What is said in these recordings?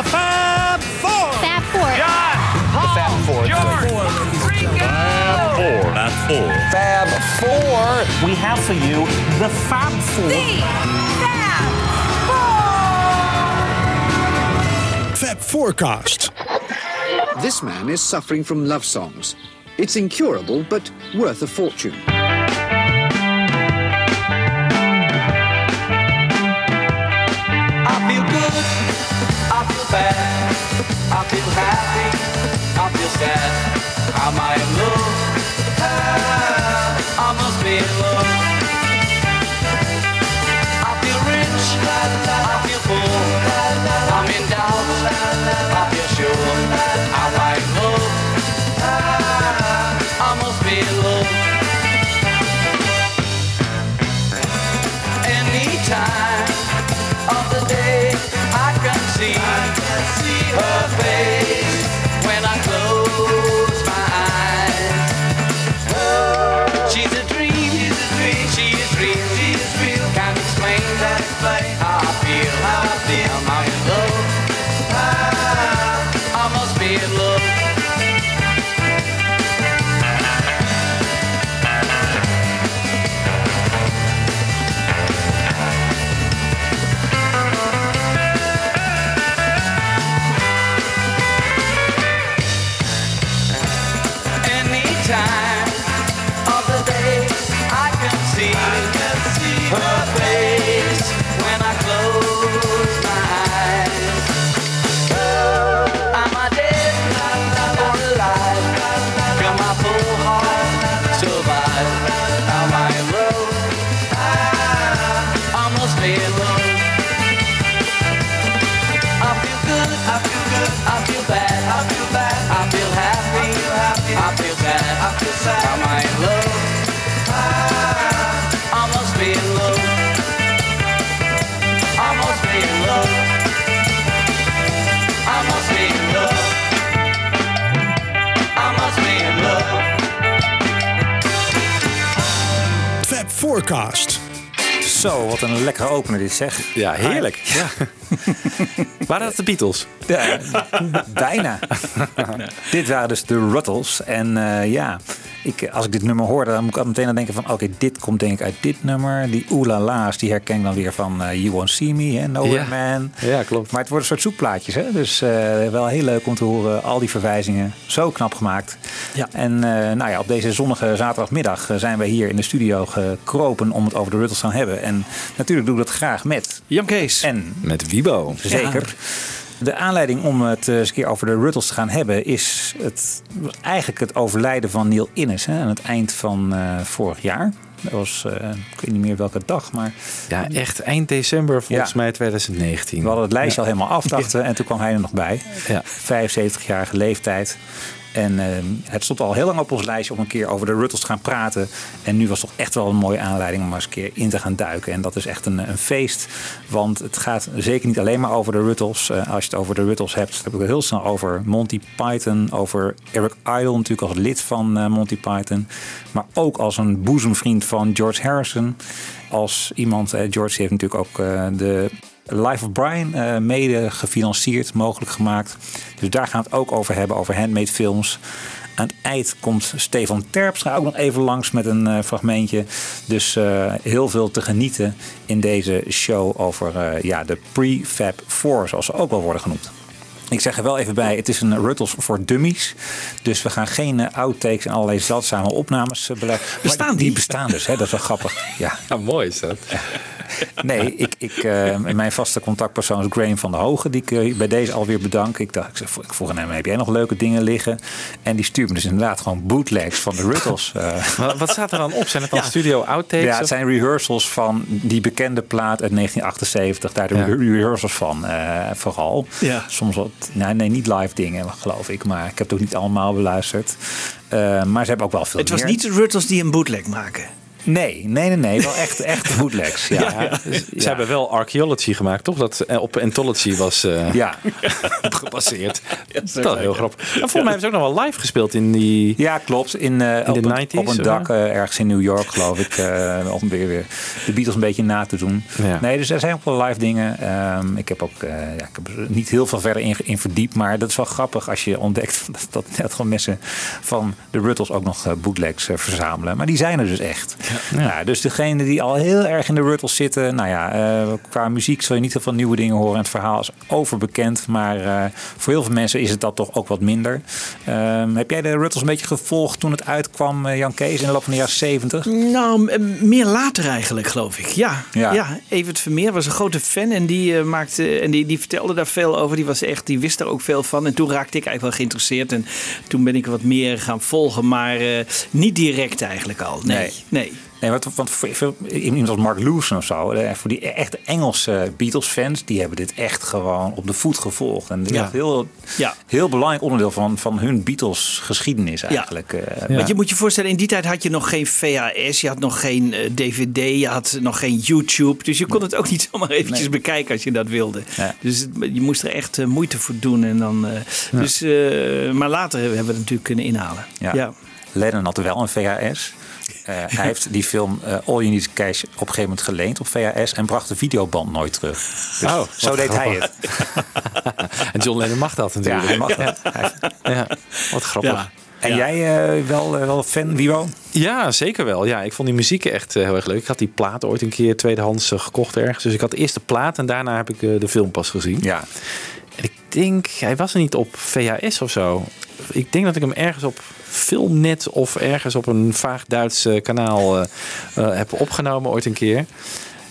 The Fab Four. Fab Four. John, Paul, Fab Four. George, Ringo. Four. Fab Four. Fab Four. We have for you the Fab Four. Fab Forecast. This man is suffering from love songs. It's incurable, but worth a fortune. Sad. Am I in love? Ah, I must be Zo, wat een lekkere opener dit zeg. Ja, heerlijk. Ja. Waren dat de Beatles? Ja, bijna. dit waren dus de Ruttles. En eh, ja, ik, als ik dit nummer hoorde, dan moet ik altijd meteen aan denken van... oké, dit komt denk ik uit dit nummer. Die oelala's, die herken ik dan weer van eh, You Won't See Me, hè, Nowhere Ja. Man. Ja, klopt. Maar het worden een soort zoekplaatjes, hè? Dus eh, wel heel leuk om te horen. Al die verwijzingen, zo knap gemaakt. Ja. En eh, nou ja, op deze zonnige zaterdagmiddag eh, zijn wij hier in de studio gekropen... om het over de Ruttles te gaan hebben. En natuurlijk doe ik dat graag met... Jan Kees. En Met Wibo. Zeker. De aanleiding om het eh, eens een keer over de Ruttles te gaan hebben is het, eigenlijk het overlijden van Neil Innes hè, aan het eind van eh, vorig jaar. Dat was, eh, ik weet niet meer welke dag, maar Ja, echt eind december volgens Ja. mij 2019. we hadden het lijstje al helemaal af, dachten, en toen kwam hij er nog bij. Ja. 75-jarige leeftijd. En eh, het stond al heel lang op ons lijstje om een keer over de Ruttles te gaan praten. En nu was toch echt wel een mooie aanleiding om eens een keer in te gaan duiken. En dat is echt een, een feest. Want het gaat zeker niet alleen maar over de Ruttles. Eh, als je het over de Ruttles hebt, heb ik het heel snel over Monty Python. Over Eric Idle, natuurlijk als lid van eh, Monty Python. Maar ook als een boezemvriend van George Harrison. Als iemand, eh, George heeft natuurlijk ook de Life of Brian eh, mede gefinancierd, mogelijk gemaakt. Dus daar gaan we het ook over hebben, over handmade films. Aan het eind komt Stefan Terpstra ook nog even langs met een eh, fragmentje. Dus eh, heel veel te genieten in deze show over ja, de Prefab Four, zoals ze ook wel worden genoemd. Ik zeg er wel even bij, het is een Ruttles voor dummies. Dus we gaan geen eh, outtakes en allerlei zeldzame opnames uh, beleggen. Bestaan Maar die? Die bestaan dus, hè? dat is wel grappig. Ja. Ja, mooi is dat. Nee, ik, ik, eh, mijn vaste contactpersoon is Graham van der Hogen. Die ik eh, bij deze alweer bedank. Ik, dacht, ik, zeg, ik vroeg aan hem, heb jij nog leuke dingen liggen? En die stuurt me dus inderdaad gewoon bootlegs van de Ruttles. eh. Wat, wat staat er dan op? Zijn het dan studio outtakes? ja, het of- zijn rehearsals van die bekende plaat uit 1978. Daar de Ja. re- rehearsals van eh, vooral. Ja. Soms wat, nou, nee, niet live dingen geloof ik. Maar ik heb het ook niet allemaal beluisterd. Eh, maar ze hebben ook wel veel Het was niet de Ruttles die een bootleg maken. Nee, nee, nee, nee. Wel echt, echt bootlegs. Ja. Dus, Ze hebben wel Archaeology gemaakt, toch? Dat eh, op Anthology was eh, ja. gebaseerd. dat is wel heel grappig. En volgens mij hebben ze ook nog wel live gespeeld in die... Ja, klopt. In, eh, op, de een, 90s, op een dak ergens in New York, geloof ik. om weer, weer de Beatles een beetje na te doen. Nee, dus er zijn ook wel live dingen. Ehm, ik heb ook ja, ik heb er niet heel veel verder in, in verdiept. Maar dat is wel grappig als je ontdekt dat, dat net gewoon mensen van de Ruttles ook nog bootlegs verzamelen. Maar die zijn er dus echt. Ja. dus degene die al heel erg in de Ruttles zitten. Nou ja, eh, qua muziek zul je niet heel veel nieuwe dingen horen. En het verhaal is overbekend. Maar eh, voor heel veel mensen is het dat toch ook wat minder. Ehm, heb jij de Ruttles een beetje gevolgd toen het uitkwam, eh, Jan Kees, in de loop van de jaren 70? Nou, meer later eigenlijk, geloof ik. Ja, Ja. ja. Evert Vermeer was een grote fan en die maakte en die, die vertelde daar veel over. Die was echt, die wist er ook veel van. En toen raakte ik eigenlijk wel geïnteresseerd en toen ben ik wat meer gaan volgen, maar niet direct eigenlijk al. Nee, Nee. nee. Nee, want, want voor veel, iemand als Mark Lewson of zo, eh, voor die echte Engelse Beatles-fans, die hebben dit echt gewoon op de voet gevolgd. En dat is Ja. echt heel, Ja. heel belangrijk onderdeel van, van hun Beatles-geschiedenis eigenlijk. eh. Want je moet je voorstellen, in die tijd had je nog geen VHS, je had nog geen eh, DVD, je had nog geen YouTube. Dus je kon het ook niet zomaar eventjes Nee. bekijken als je dat wilde. Ja. Dus het- je moest er echt eh, moeite voor doen. En dan, eh, dus, eh, maar later hebben we het natuurlijk kunnen inhalen. Ja. ja. Lennon had wel een VHS. Eh, hij heeft die film eh, All You Need Is Cash op een gegeven moment geleend op VHS en bracht de videoband nooit terug. Dus Oh, zo deed hij het. En John Lennon mag dat Ja, natuurlijk. hij mag dat. Ja, wat grappig. Ja. En jij eh, wel, eh, wel fan, Wibo? Ja, zeker wel. Ja, ik vond die muziek echt heel erg leuk. Ik had die plaat ooit een keer tweedehands eh, gekocht ergens. Dus ik had eerst de plaat en daarna heb ik eh, de film pas gezien. Ja. En ik denk, hij was er niet op VHS of zo. Ik denk dat ik hem ergens op Filmnet of ergens op een vaag Duits kanaal eh, eh, heb opgenomen ooit een keer.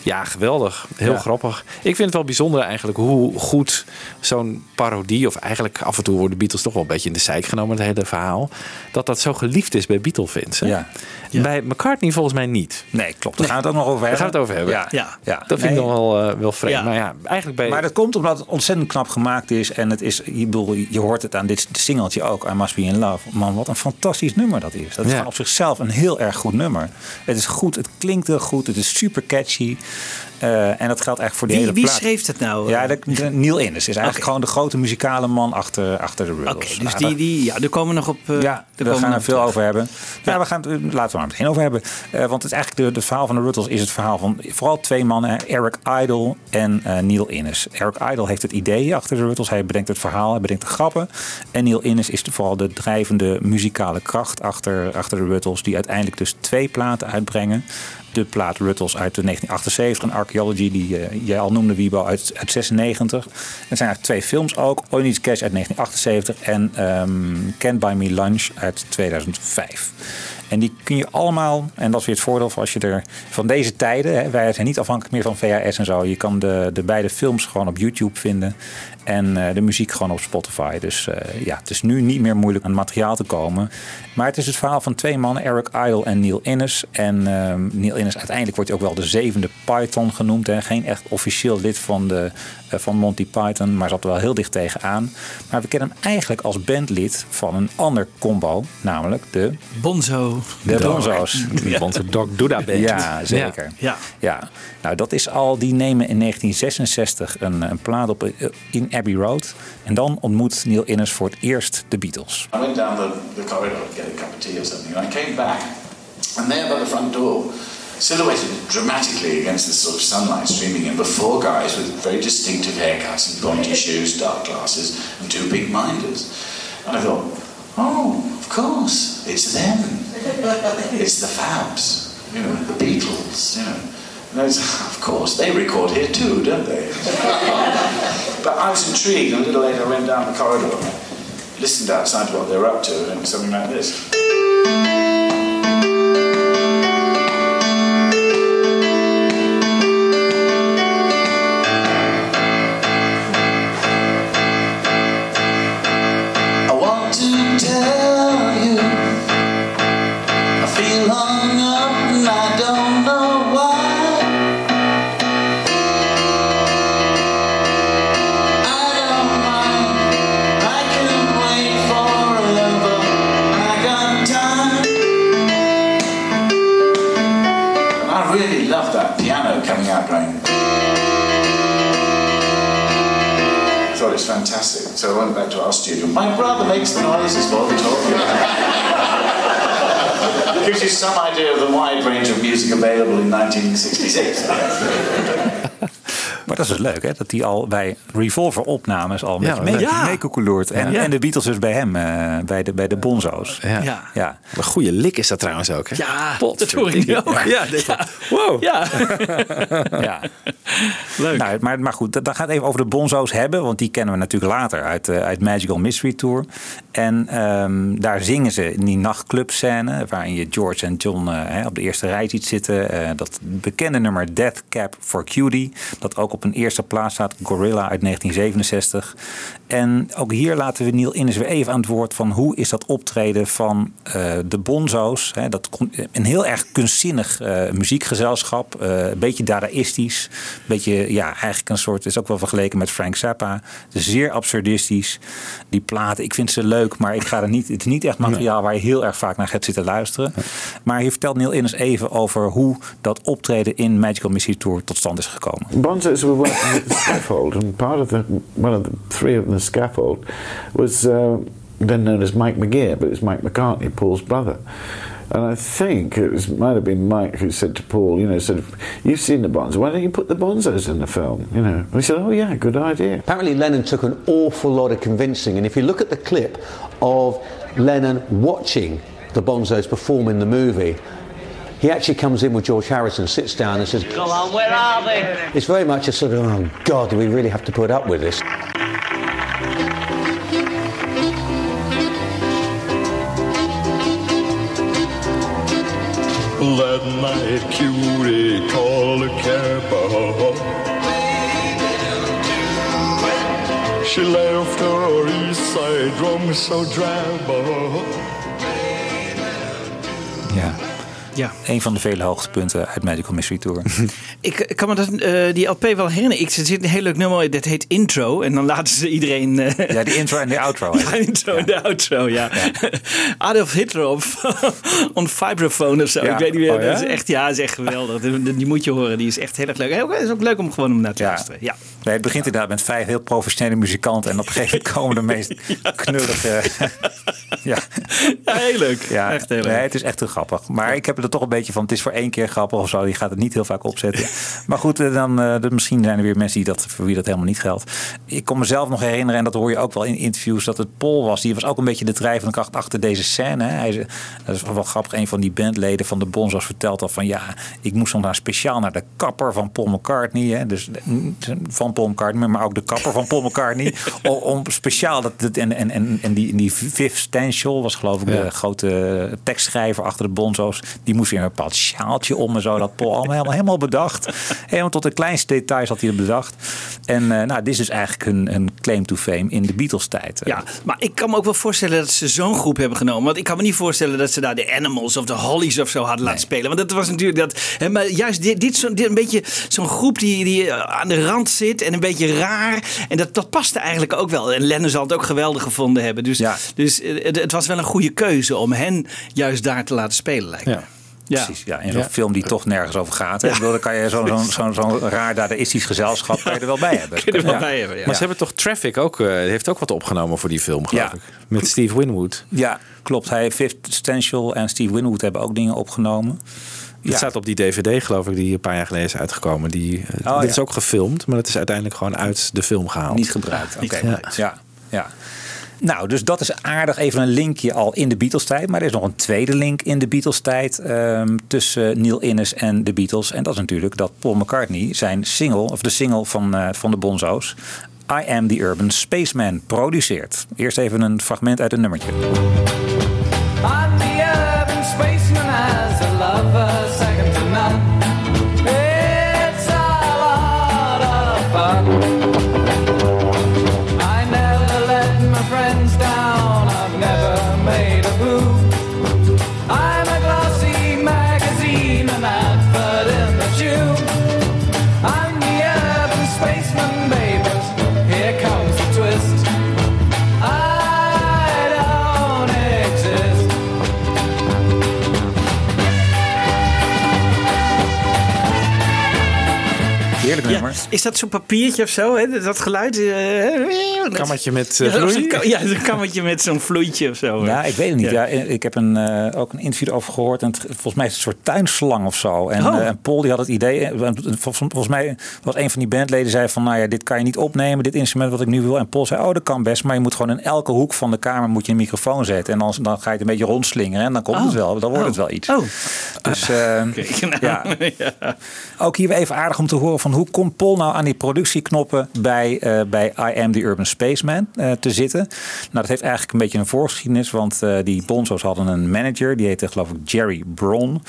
Ja, geweldig. Heel Ja. grappig. Ik vind het wel bijzonder eigenlijk hoe goed zo'n parodie, of eigenlijk af en toe worden Beatles toch wel een beetje in de zeik genomen, het hele verhaal, dat dat zo geliefd is bij Beatle-fans. hè? Ja. Bij McCartney volgens mij niet. Nee, klopt. Daar gaan we het ook nog over hebben. gaan we het over hebben. Ja. Ja. ja. Dat vind ik nog wel, eh, wel vreemd. Ja. Maar ja, eigenlijk bij... Maar dat komt omdat het ontzettend knap gemaakt is. En het is, je, bedoel, je hoort het aan dit singeltje ook. I Must Be In Love. Man, wat een fantastisch nummer dat is. Dat is Ja. gewoon op zichzelf een heel erg goed nummer. Het is goed, het klinkt heel goed. Het is super catchy. Eh, en dat geldt eigenlijk voor de Wie, hele wie plaat. schreef het nou? Ja, de, de- Neil Innes is eigenlijk gewoon de grote muzikale man achter, achter de Oké, Ruggles. dus die, die, ja, daar komen we nog op. eh, ja, daar we gaan nog er veel terug. over hebben. Ja, we gaan het, eh, laten we maar meteen over hebben. Eh, want het is eigenlijk de, de verhaal van de Ruttles is het verhaal van vooral twee mannen, Eric Idle en eh, Neil Innes. Eric Idle heeft het idee achter de Ruttles. Hij bedenkt het verhaal, hij bedenkt de grappen. En Neil Innes is de, vooral de drijvende muzikale kracht achter, achter de Ruttles, die uiteindelijk dus twee platen uitbrengen. De plaat Ruttles uit de 1978 en Archaeology, die eh, jij al noemde, Wiebo, uit, uit 96. Er zijn eigenlijk twee films ook. All Cash uit 1978 en ehm Can't Buy Me Lunch uit 2005. En die kun je allemaal, en dat is weer het voordeel van als je er van deze tijden, hè, wij zijn niet afhankelijk meer van VHS en zo. Je kan de, de beide films gewoon op YouTube vinden en eh, de muziek gewoon op Spotify. Dus eh, ja, het is nu niet meer moeilijk aan materiaal te komen. Maar het is het verhaal van twee mannen, Eric Idle en Neil Innes. En ehm, Neil Innes, uiteindelijk wordt hij ook wel de zevende Python genoemd. Hè. Geen echt officieel lid van, de, eh, van Monty Python, maar zat er wel heel dicht tegenaan. Maar we kennen hem eigenlijk als bandlid van een ander combo, namelijk de, Bonzo. de Bonzo's. Want Dog Duda Band. Ja, zeker. Ja. Ja, nou dat is al, die nemen in 1966 een, een plaat op eh, in Abbey Road. En dan ontmoet Neil Innes voor het eerst de Beatles. I went down the, the corridor to get a cup of tea or something, and I came back, and there by the front door, silhouetted dramatically against the sort of sunlight streaming in, were four guys with very distinctive haircuts and pointy shoes, dark glasses, and two big minders. And I thought, oh, of course, it's them. it's the Fabs, you know, the Beatles, you know. And I was, of course, they record here too, don't they? but I was intrigued, and a little later I went down the corridor and I listened outside to what they were up to, and something like this. Was fantastic. So I went back to our studio. My brother makes the noises while we talk. Gives you some idea of the wide range of music available in 1966. Maar dat is dus leuk, hè? Dat hij al bij Revolver-opnames al met Ja, mee. Ja. meekoekeloerd. En, Ja. en de Beatles dus bij hem, eh, bij, de, bij de Bonzo's. Ja. Ja. Ja. Een goede lik is dat trouwens ook. Hè? Ja, dat hoor ik nu ook. Ja, wow. Ja, ja. leuk. Nou, maar, maar goed, dan gaat het even over de Bonzo's hebben. Want die kennen we natuurlijk later uit, eh, uit Magical Mystery Tour. En ehm, daar zingen ze in die nachtclubscène... waarin je George en John eh, hè, op de eerste rij ziet zitten. eh, dat bekende nummer Death Cab for Cutie. Dat ook op een eerste plaats staat. Gorilla uit 1967. En ook hier laten we Neil Innes weer even aan het woord... van hoe is dat optreden van eh, de Bonzo's. Hè, dat kon- een heel erg kunstzinnig eh, muziekgezelschap. eh, een beetje dadaïstisch. Een beetje, ja, eigenlijk een soort... is ook wel vergeleken met Frank Zappa. Dus zeer absurdistisch. Die platen, ik vind ze leuk, maar ik ga er niet... Het is niet echt materiaal waar je heel erg vaak naar gaat zitten luisteren. Maar hier vertelt Neil Innes even over hoe dat optreden in Magical Mystery Tour tot stand is gekomen. Working at the scaffold, and part of the one of the three of the scaffold was uh, then known as Mike McGear, but it's Mike McCartney, Paul's brother. And I think it was, might have been Mike who said to Paul, you know, of, you've seen the Bonzos, why don't you put the Bonzos in the film? You know, and he said, oh yeah, good idea. Apparently, Lennon took an awful lot of convincing, and if you look at the clip of Lennon watching the Bonzos perform in the movie, he actually comes in with George Harrison, sits down, and says, Come on, where are they? It's very much a sort of, oh God, do we really have to put up with this? That night cutie called a cab. She left her east side drum so drab. Ja. Een van de vele hoogtepunten uit Magical Mystery Tour. Ik, ik kan me dat, eh, die LP wel herinneren. Ik, er zit een heel leuk nummer dat heet Intro. En dan laten ze iedereen... eh, ja, de intro en de outro. Ja, intro en de outro, ja. Adolf Hitler op on vibraphone of zo. Ik weet niet meer. Oh, ja? Dat is echt, ja, is echt geweldig. Die, moet je horen. Die is echt heel erg leuk. Het is ook leuk om gewoon om naar te luisteren. Ja. Nee, het begint inderdaad met vijf heel professionele muzikanten. En op een gegeven moment komen de meest knullige... ja. ja, heel leuk. Ja, Echt heel leuk. nee, het is echt te grappig. Maar ik heb er toch een beetje van, het is voor één keer grappig of zo. Je gaat het niet heel vaak opzetten. maar goed, eh, dan, eh, de- misschien zijn er weer mensen die dat, voor wie dat helemaal niet geldt. Ik kon mezelf nog herinneren, en dat hoor je ook wel in interviews, dat het Paul was. Die was ook een beetje de drijvende kracht achter deze scène. hè. Hij, dat is wel grappig. Een van die bandleden van de Bonzos vertelt al van, ja, ik moest dan speciaal naar de kapper van Paul McCartney. Hè, dus van Paul McCartney, maar ook de kapper van Paul McCartney. om, om speciaal dat, dat en, en, en, en die, die Viv Stanchel was geloof ik de grote tekstschrijver achter de Bonzo's. Die moest weer een bepaald sjaaltje om en zo. Dat Paul allemaal helemaal, helemaal bedacht. Helemaal tot de kleinste details had hij het bedacht. En eh, nou, dit is dus eigenlijk een, een claim to fame in de Beatles tijd. Ja, maar ik kan me ook wel voorstellen dat ze zo'n groep hebben genomen. Want ik kan me niet voorstellen dat ze daar de Animals of de Hollies of zo hadden laten spelen. Want dat was natuurlijk dat. Hè, maar juist dit, dit, zo, dit een beetje zo'n groep die, die aan de rand zit en een beetje raar. En dat, dat paste eigenlijk ook wel. En Lennon zal het ook geweldig gevonden hebben. Dus, dus eh, het, het was wel een goede keuze om hen juist daar te laten spelen, lijkt me. Ja. Precies, ja. In zo'n Ja. film die toch nergens over gaat. Ik bedoel, Dan kan je zo'n zo'n zo'n zo'n raar dadaïstisch gezelschap kan je er wel bij hebben. Kun je er wel Ja. bij hebben, ja. Maar ze hebben toch Traffic ook, eh, heeft ook wat opgenomen voor die film, geloof Ja. ik. Met Steve Winwood. Ja, klopt. Hij, Viv Stanchel en Steve Winwood hebben ook dingen opgenomen. Het staat op die DVD, geloof ik, die een paar jaar geleden is uitgekomen. Die, eh, Oh, dit ja. is ook gefilmd, maar het is uiteindelijk gewoon uit de film gehaald. Niet gebruikt. Oké. Ja, ja. Nou, dus dat is aardig even een linkje al in de Beatles-tijd. Maar er is nog een tweede link in de Beatles-tijd ehm, tussen Neil Innes en de Beatles. En dat is natuurlijk dat Paul McCartney zijn single, of de single van, eh, van de Bonzo's, I Am the Urban Spaceman, produceert. Eerst even een fragment uit een nummertje. Is dat zo'n papiertje of zo? Hè? Dat geluid? Een Kammetje met, eh, ja, vloei? zo'n kammetje met zo'n vloeitje of zo. Ja, ik weet het niet. Ja. Ja. ik heb een, eh, ook een interview erover gehoord. En het, volgens mij is het een soort tuinslang of zo. En, Oh. eh, en Paul die had het idee. eh, Volgens, mij was een van die bandleden zei van... nou ja, dit kan je niet opnemen, dit instrument wat ik nu wil. En Paul zei, oh dat kan best. Maar je moet gewoon in elke hoek van de kamer moet je een microfoon zetten. En dan, dan ga je het een beetje rondslingeren. En dan komt Oh. het wel. Dan wordt Oh. het wel iets. Oh. Dus eh, Kijk, nou, ja. ja. ook hier weer even aardig om te horen van hoe komt Paul nou aan die productieknoppen bij, eh, bij I Am the Urban Spaceman eh, te zitten. Nou, dat heeft eigenlijk een beetje een voorgeschiedenis, want eh, die Bonzo's hadden een manager, die heette geloof ik Jerry Braun.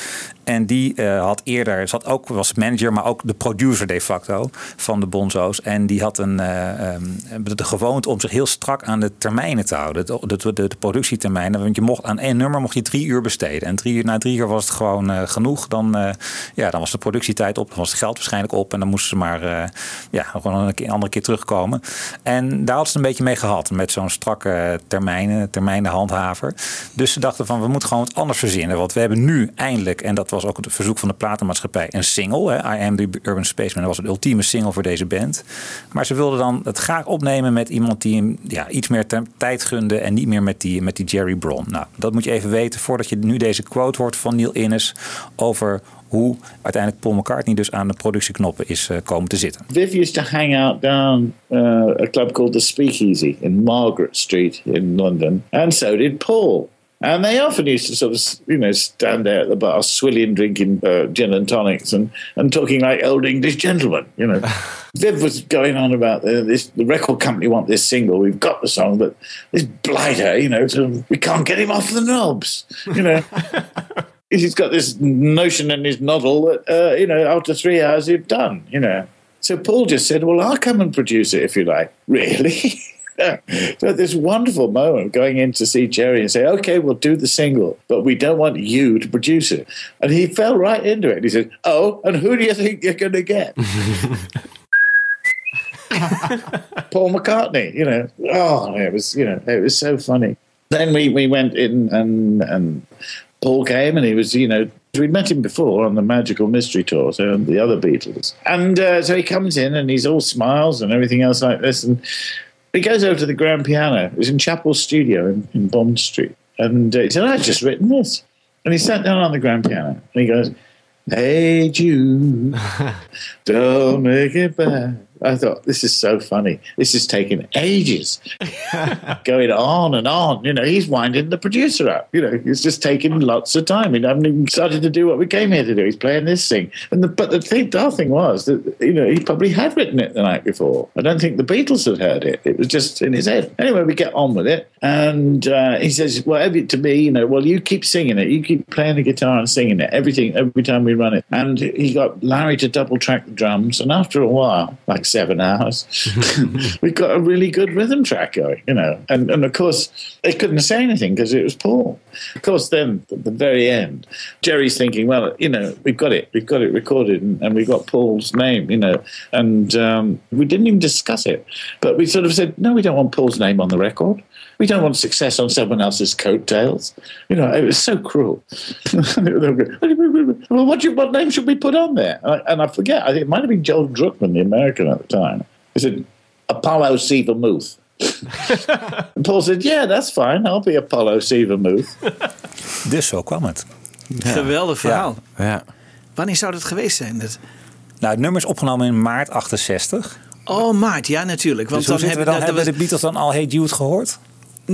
En die eh, had eerder, zat ook, was manager, maar ook de producer de facto van de Bonzo's. En die had een, eh, ehm, de gewoonte om zich heel strak aan de termijnen te houden, de, de, de, productietermijnen. Want je mocht aan één nummer mocht je drie uur besteden. En drie uur, na drie uur was het gewoon eh, genoeg. Dan, ja, dan was de productietijd op, dan was het geld waarschijnlijk op. En dan moesten ze maar ja, gewoon een, keer, een andere keer terugkomen. En daar hadden ze een beetje mee gehad. Met zo'n strakke termijnen, termijnenhandhaver. Dus ze dachten van we moeten gewoon wat anders verzinnen. Want we hebben nu eindelijk, en dat was ook het verzoek van de platenmaatschappij, een single. Hè, I Am the Urban Spaceman. Was een ultieme single voor deze band. Maar ze wilden dan het graag opnemen met iemand die hem ja, iets meer tijd gunde. En niet meer met die, met die Jerry Braun. Nou, dat moet je even weten voordat je nu deze quote hoort van Neil Innes over hoe uiteindelijk Paul McCartney dus aan de productieknoppen is eh, komen te zitten. Viv used to hang out down uh, a club called the Speakeasy in Margaret Street in London, and so did Paul. And they often used to sort of, you know, stand there at the bar, swilling, drinking uh, gin and tonics, and, and talking like old English gentlemen. You know, Viv was going on about uh, this. The record company want this single. We've got the song, but this blighter, you know, sort of, we can't get him off the knobs. You know. He's got this notion in his novel that, uh, you know, after three hours, you've done, you know. So Paul just said, Well, I'll come and produce it if you like. Really? so at this wonderful moment of going in to see Jerry and say, Okay, we'll do the single, but we don't want you to produce it. And he fell right into it. He said, Oh, and who do you think you're going to get? Paul McCartney, you know. Oh, it was, you know, it was so funny. Then we, we went in and and Paul came and he was, you know, we'd met him before on the Magical Mystery Tour, so the other Beatles. And uh, so he comes in and he's all smiles and everything else like this. And he goes over to the grand piano. It was in Chapel's studio in, in Bond Street. And uh, he said, I've just written this. And he sat down on the grand piano and he goes, Hey Jude, don't make it bad. I thought, this is so funny. This is taking ages. Going on and on. You know, he's winding the producer up. You know, it's just taking lots of time. He hadn't even started to do what we came here to do. He's playing this thing. And the, but the thing, the thing was that, you know, he probably had written it the night before. I don't think the Beatles had heard it. It was just in his head. Anyway, we get on with it. And uh, he says, well, to me, you know, well, you keep singing it. You keep playing the guitar and singing it. Everything, every time we run it. And he got Larry to double track the drums. And after a while, like seven hours, we got a really good rhythm track going, you know. And, and of course, they couldn't say anything because it was Paul. Of course, then at the very end, Jerry's thinking, well, you know, we've got it, we've got it recorded, and, and we've got Paul's name, you know. And um, we didn't even discuss it, but we sort of said, no, we don't want Paul's name on the record. We don't want success on someone else's coattails. You know, it was so cruel. well, what, you, what name should we put on there? And I, and I forget, I think it might have been Joel Druckmann, the American at the time. He said, Apollo and Paul said, yeah, that's fine. I'll be Apollo Seavermouth. Dus zo kwam het. Geweldig verhaal. Ja. Wanneer zou dat geweest zijn? Dat... Nou, het nummer is opgenomen in maart 68. Oh, maart, ja, natuurlijk. Want dus hoe dan zitten we dan? dat Hebben de Beatles dan al Hey Jude gehoord?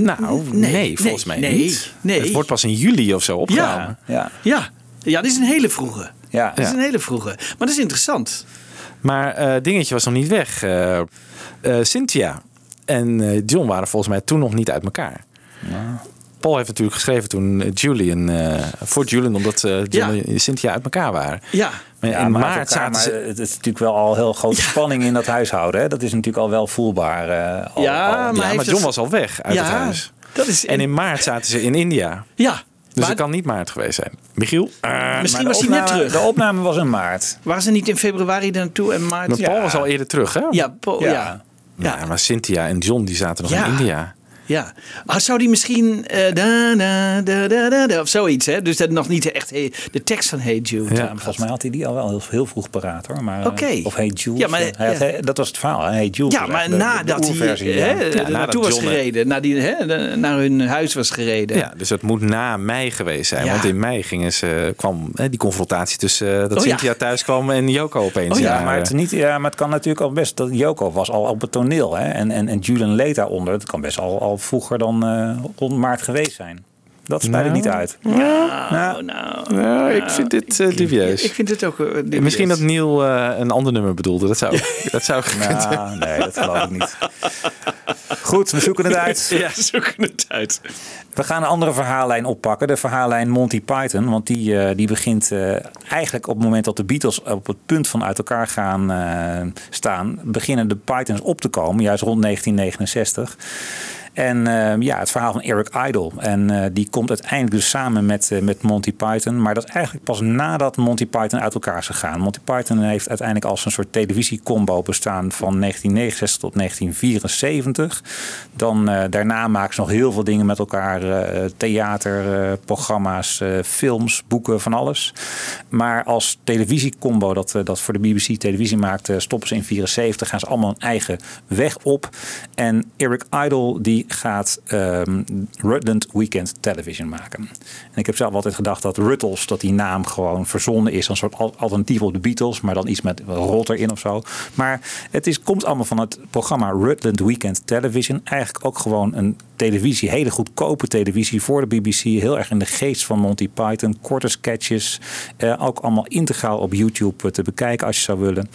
Nou, nee, nee, volgens mij nee, niet. nee. Het wordt pas in juli of zo opgenomen. Ja. Ja. ja, dit is een hele vroege. Ja. Dat is een hele vroege. Maar dat is interessant. Maar eh, dingetje was nog niet weg. Eh, eh, Cynthia en John waren volgens mij toen nog niet uit elkaar. Paul heeft natuurlijk geschreven toen Julian, eh, voor Julian, omdat eh, John Ja. en Cynthia uit elkaar waren. Ja. Maar Ja, in maar maart elkaar, zaten maar ze... Het is natuurlijk wel al heel grote spanning in dat huishouden. Hè? Dat is natuurlijk al wel voelbaar. eh, al, Ja, al. maar ja, John het- was al weg uit het huis. Dat is En in maart zaten ze in India. Ja. Dus maar het kan niet maart geweest zijn. Michiel? misschien Maar de was hij net terug. De opname was in maart. Waren ze niet in februari naartoe en maart? Maar Paul ja. was al eerder terug, hè? Ja, Paul, ja. Ja, maar Cynthia en John die zaten nog in India. Ja. Ah, zou die misschien eh, da, da, da, da, da, da, of zoiets, hè? Dus dat nog niet echt hey, de tekst van Hey Jude. Ja, volgens mij had hij die al wel heel, heel vroeg paraat hoor. Maar, eh, Oké. Of Hey Jules. Ja, maar, eh, hij had- ja. hij- dat was het verhaal. hè. Hey Jules. Ja, maar de- de- nadat hij oerversie, hè, ja. nadat naartoe was John, eh, gereden, naar, die, hè, de- naar hun huis was gereden. Ja, dus het moet na mei geweest zijn. Ja. Want in mei gingen ze, kwam hè, die confrontatie tussen eh, dat Oh, ja. Cynthia thuis kwam en Joko opeens. Oh ja, Ja, maar eh, het, niet, ja, maar het kan natuurlijk al best. Dat Joko was al op het toneel. Hè? En, en, en Julian leed daaronder. Het kan best al, al vroeger dan eh, rond maart geweest zijn. Dat ik Nou. niet uit. Nou, nou. nou, ik vind dit eh, dubieus. Ik vind het ook dubieus. Misschien dat Neil eh, een ander nummer bedoelde. Dat zou, dat zou. Nou, nee, dat geloof ik niet. Goed, we zoeken het uit. Ja, zoeken het uit. We gaan een andere verhaallijn oppakken. De verhaallijn Monty Python. Want die, eh, die begint eh, eigenlijk op het moment dat de Beatles op het punt van uit elkaar gaan eh, staan. Beginnen de Pythons op te komen. Juist rond 1969. En eh, ja, het verhaal van Eric Idle. En eh, die komt uiteindelijk dus samen met, eh, met Monty Python. Maar dat is eigenlijk pas nadat Monty Python uit elkaar is gegaan. Monty Python heeft uiteindelijk als een soort televisiecombo bestaan van 1969 tot 1974. Dan eh, daarna maken ze nog heel veel dingen met elkaar. theater, programma's, eh, films, boeken, van alles. Maar als televisiecombo dat, dat voor de BBC televisie maakte, stoppen ze in 74. Gaan ze allemaal een eigen weg op. En Eric Idle die gaat ehm Rutland Weekend Television maken. En ik heb zelf altijd gedacht dat Ruttles, dat die naam gewoon verzonnen is. Een soort al- alternatief op de Beatles, maar dan iets met rot erin of zo. Maar het is, komt allemaal van het programma Rutland Weekend Television. Eigenlijk ook gewoon een televisie, hele goedkope televisie voor de BBC. Heel erg in de geest van Monty Python. Korte sketches, eh, ook allemaal integraal op YouTube eh, te bekijken als je zou willen.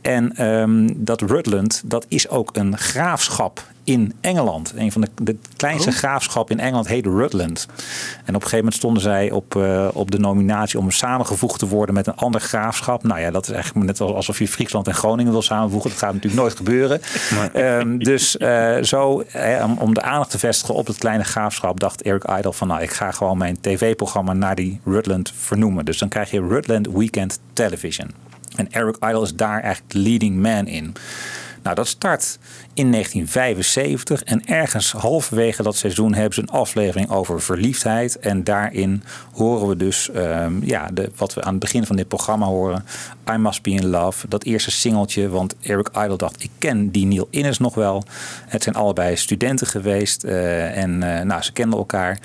En ehm, dat Rutland, dat is ook een graafschap in Engeland. Een van de, de kleinste graafschappen in Engeland heet Rutland. En op een gegeven moment stonden zij op, eh, op de nominatie om samengevoegd te worden met een ander graafschap. Nou ja, dat is eigenlijk net als- alsof je Friesland en Groningen wil samenvoegen. Dat gaat natuurlijk nooit gebeuren. Ehm, dus eh, zo, om, om de aandacht te vestigen op het kleine graafschap, dacht Eric Idle van nou, ik ga gewoon mijn tv-programma naar die Rutland vernoemen. Dus dan krijg je Rutland Weekend Television. En Eric Idle is daar eigenlijk de leading man in. Nou, dat start in 1975 en ergens halverwege dat seizoen hebben ze een aflevering over verliefdheid. En daarin horen we dus ehm, ja, de, wat we aan het begin van dit programma horen. I Must Be In Love, dat eerste singeltje. Want Eric Idle dacht, ik ken die Neil Innes nog wel. Het zijn allebei studenten geweest eh, en eh, nou, ze kenden elkaar.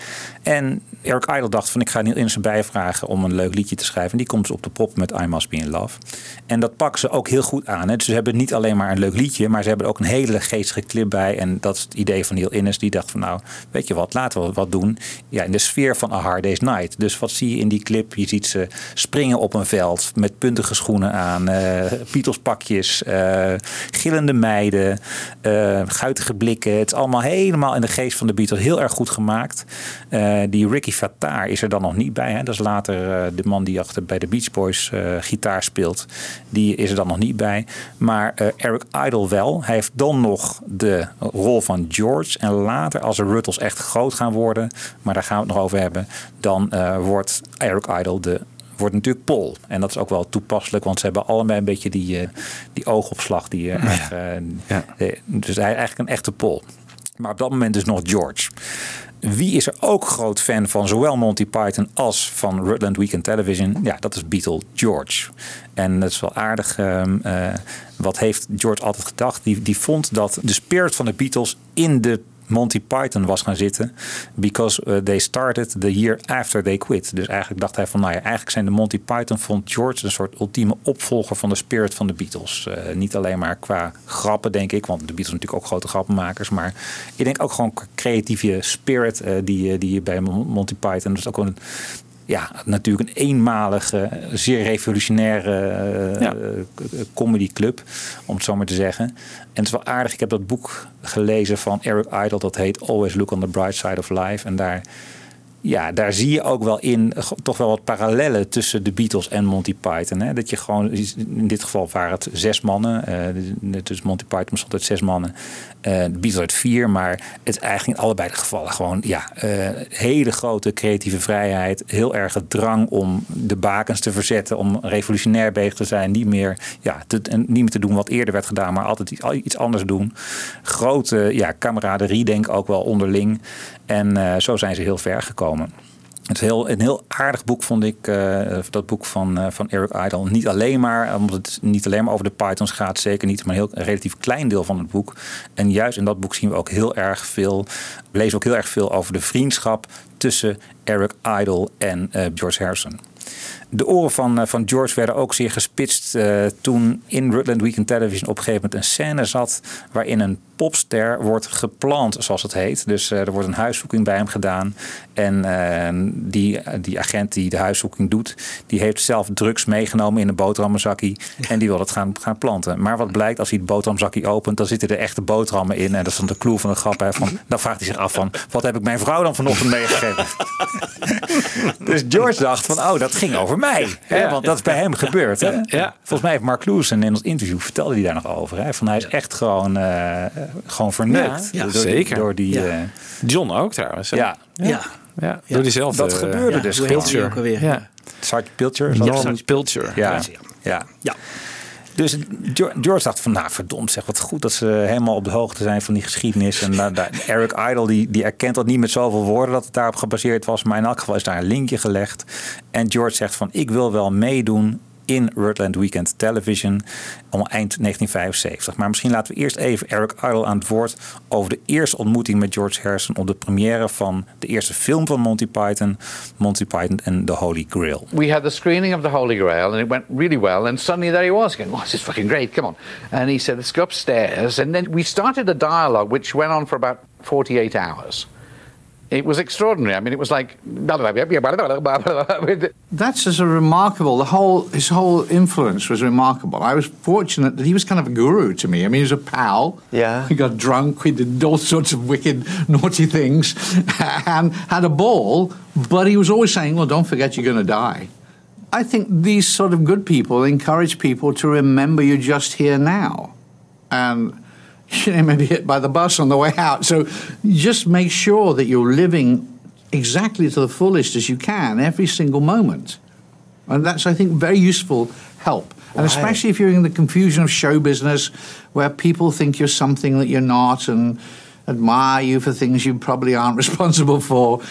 En Eric Idle dacht van, ik ga Neil Innes erbij vragen om een leuk liedje te schrijven. En die komt op de prop met I Must Be In Love. En dat pakken ze ook heel goed aan. Hè. Dus ze hebben niet alleen maar een leuk liedje, maar ze hebben ook een hele geestige clip bij. En dat is het idee van Neil Innes. Die dacht van nou, weet je wat, laten we wat doen. Ja, in de sfeer van A Hard Day's Night. Dus wat zie je in die clip? Je ziet ze springen op een veld met puntige schoenen aan. eh Beatles-pakjes, eh, gillende meiden, eh guitige blikken. Het is allemaal helemaal in de geest van de Beatles. Heel erg goed gemaakt. Die Ricky Fataar is er dan nog niet bij. Hè. Dat is later de man die achter bij de Beach Boys gitaar speelt. Die is er dan nog niet bij. Maar Eric Idle wel. Hij heeft dan nog de rol van George. En later, als de Ruttles echt groot gaan worden, maar daar gaan we het nog over hebben, dan eh, wordt Eric Idle de wordt natuurlijk Paul. En dat is ook wel toepasselijk, want ze hebben allebei een beetje die, eh, die oogopslag. Die, eh, eh, dus hij eigenlijk een echte Paul. Maar op dat moment dus nog George. Wie is er ook groot fan van zowel Monty Python als van Rutland Weekend Television? Ja, dat is Beatle George. En dat is wel aardig. ehm, eh, wat heeft George altijd gedacht? Die, die vond dat de spirit van de Beatles in de Monty Python was gaan zitten. Because uh, they started the year after they quit. Dus eigenlijk dacht hij van, nou ja, eigenlijk zijn de Monty Python, vond George een soort ultieme opvolger van de spirit van de Beatles. Uh, niet alleen maar qua grappen, denk ik, want de Beatles zijn natuurlijk ook grote grappenmakers. Maar ik denk ook gewoon creatieve spirit uh, die, die je bij Monty Python, dus ook een ja, natuurlijk een eenmalige, zeer revolutionaire uh, ja. comedyclub, om het zo maar te zeggen. En het is wel aardig, ik heb dat boek gelezen van Eric Idle, dat heet Always Look on the Bright Side of Life. En daar ja, daar zie je ook wel in eh, toch wel wat parallellen tussen de Beatles en Monty Python. Hè? Dat je gewoon, in dit geval waren het zes mannen. eh dus Monty Python bestond uit zes mannen. Eh, de Beatles uit vier. Maar het is eigenlijk in allebei de gevallen gewoon ja, eh, hele grote creatieve vrijheid. Heel erg drang om de bakens te verzetten. Om revolutionair bezig te zijn. Niet meer, ja, te, niet meer te doen wat eerder werd gedaan. Maar altijd iets, iets anders doen. Grote ja, camaraderie denk ook wel onderling. En eh, zo zijn ze heel ver gekomen. Het is heel, een heel aardig boek vond ik, eh, dat boek van, eh, van Eric Idle. Niet alleen maar, omdat het niet alleen maar over de Pythons gaat, zeker niet, maar een heel een relatief klein deel van het boek. En juist in dat boek zien we ook heel erg veel, we lezen ook heel erg veel over de vriendschap tussen Eric Idle en eh, George Harrison. De oren van, eh, van George werden ook zeer gespitst eh, toen in Rutland Weekend Television op een gegeven moment een scène zat waarin een popster wordt geplant, zoals het heet. Dus eh, er wordt een huiszoeking bij hem gedaan. En eh, die, die agent die de huiszoeking doet, die heeft zelf drugs meegenomen in een boterhammenzakkie. En die wil het gaan, gaan planten. Maar wat blijkt als hij het boterhamzakkie opent, dan zitten er echte boterhammen in. En dat is dan de clue van de grap. Hè, van, dan vraagt hij zich af van, wat heb ik mijn vrouw dan vanochtend meegegeven? dus George dacht van, oh, dat ging over mij. Hè? Ja. Want dat is bij hem gebeurd. Hè? Ja. Volgens mij heeft Mark Lewis in ons interview vertelde hij daar nog over. Hè? Van hij is echt gewoon, eh, gewoon verneukt. Ja, door, zeker. Door die, Ja. eh, John ook trouwens. hè? ja. Ja. Ja, door diezelfde. Dat gebeurde dus die ook alweer? Ja. Sergeant Pilcher. John Pilcher. Ja. Ja. ja. Ja. Dus Geo- George dacht van, nou verdomd zeg, wat goed dat ze helemaal op de hoogte zijn van die geschiedenis. En daar- Eric Idle die, die erkent dat niet met zoveel woorden dat het daarop gebaseerd was. Maar in elk geval is daar een linkje gelegd. En George zegt van, ik wil wel meedoen in Rutland Weekend Television om eind 1975. Maar misschien laten we eerst even Eric Idle aan het woord over de eerste ontmoeting met George Harrison op de première van de eerste film van Monty Python, Monty Python and the Holy Grail. we had the screening of the Holy Grail, and it went really well. And suddenly there he was again. Oh, this is fucking great. Come on. And he said, let's go upstairs. And then we started a dialogue which went on for about 48 hours. It was extraordinary. I mean, it was like. That's just a remarkable. The whole his whole influence was remarkable. I was fortunate that he was kind of a guru to me. I mean, he was a pal. Yeah. We got drunk. We did all sorts of wicked, naughty things, and had a ball. But he was always saying, "Well, don't forget, you're going to die." I think these sort of good people encourage people to remember you're just here now, and you know, maybe hit by the bus on the way out. So just make sure that you're living exactly to the fullest as you can every single moment. And that's, I think, very useful help. And especially if you're in the confusion of show business where people think you're something that you're not and admire you for things you probably aren't responsible for.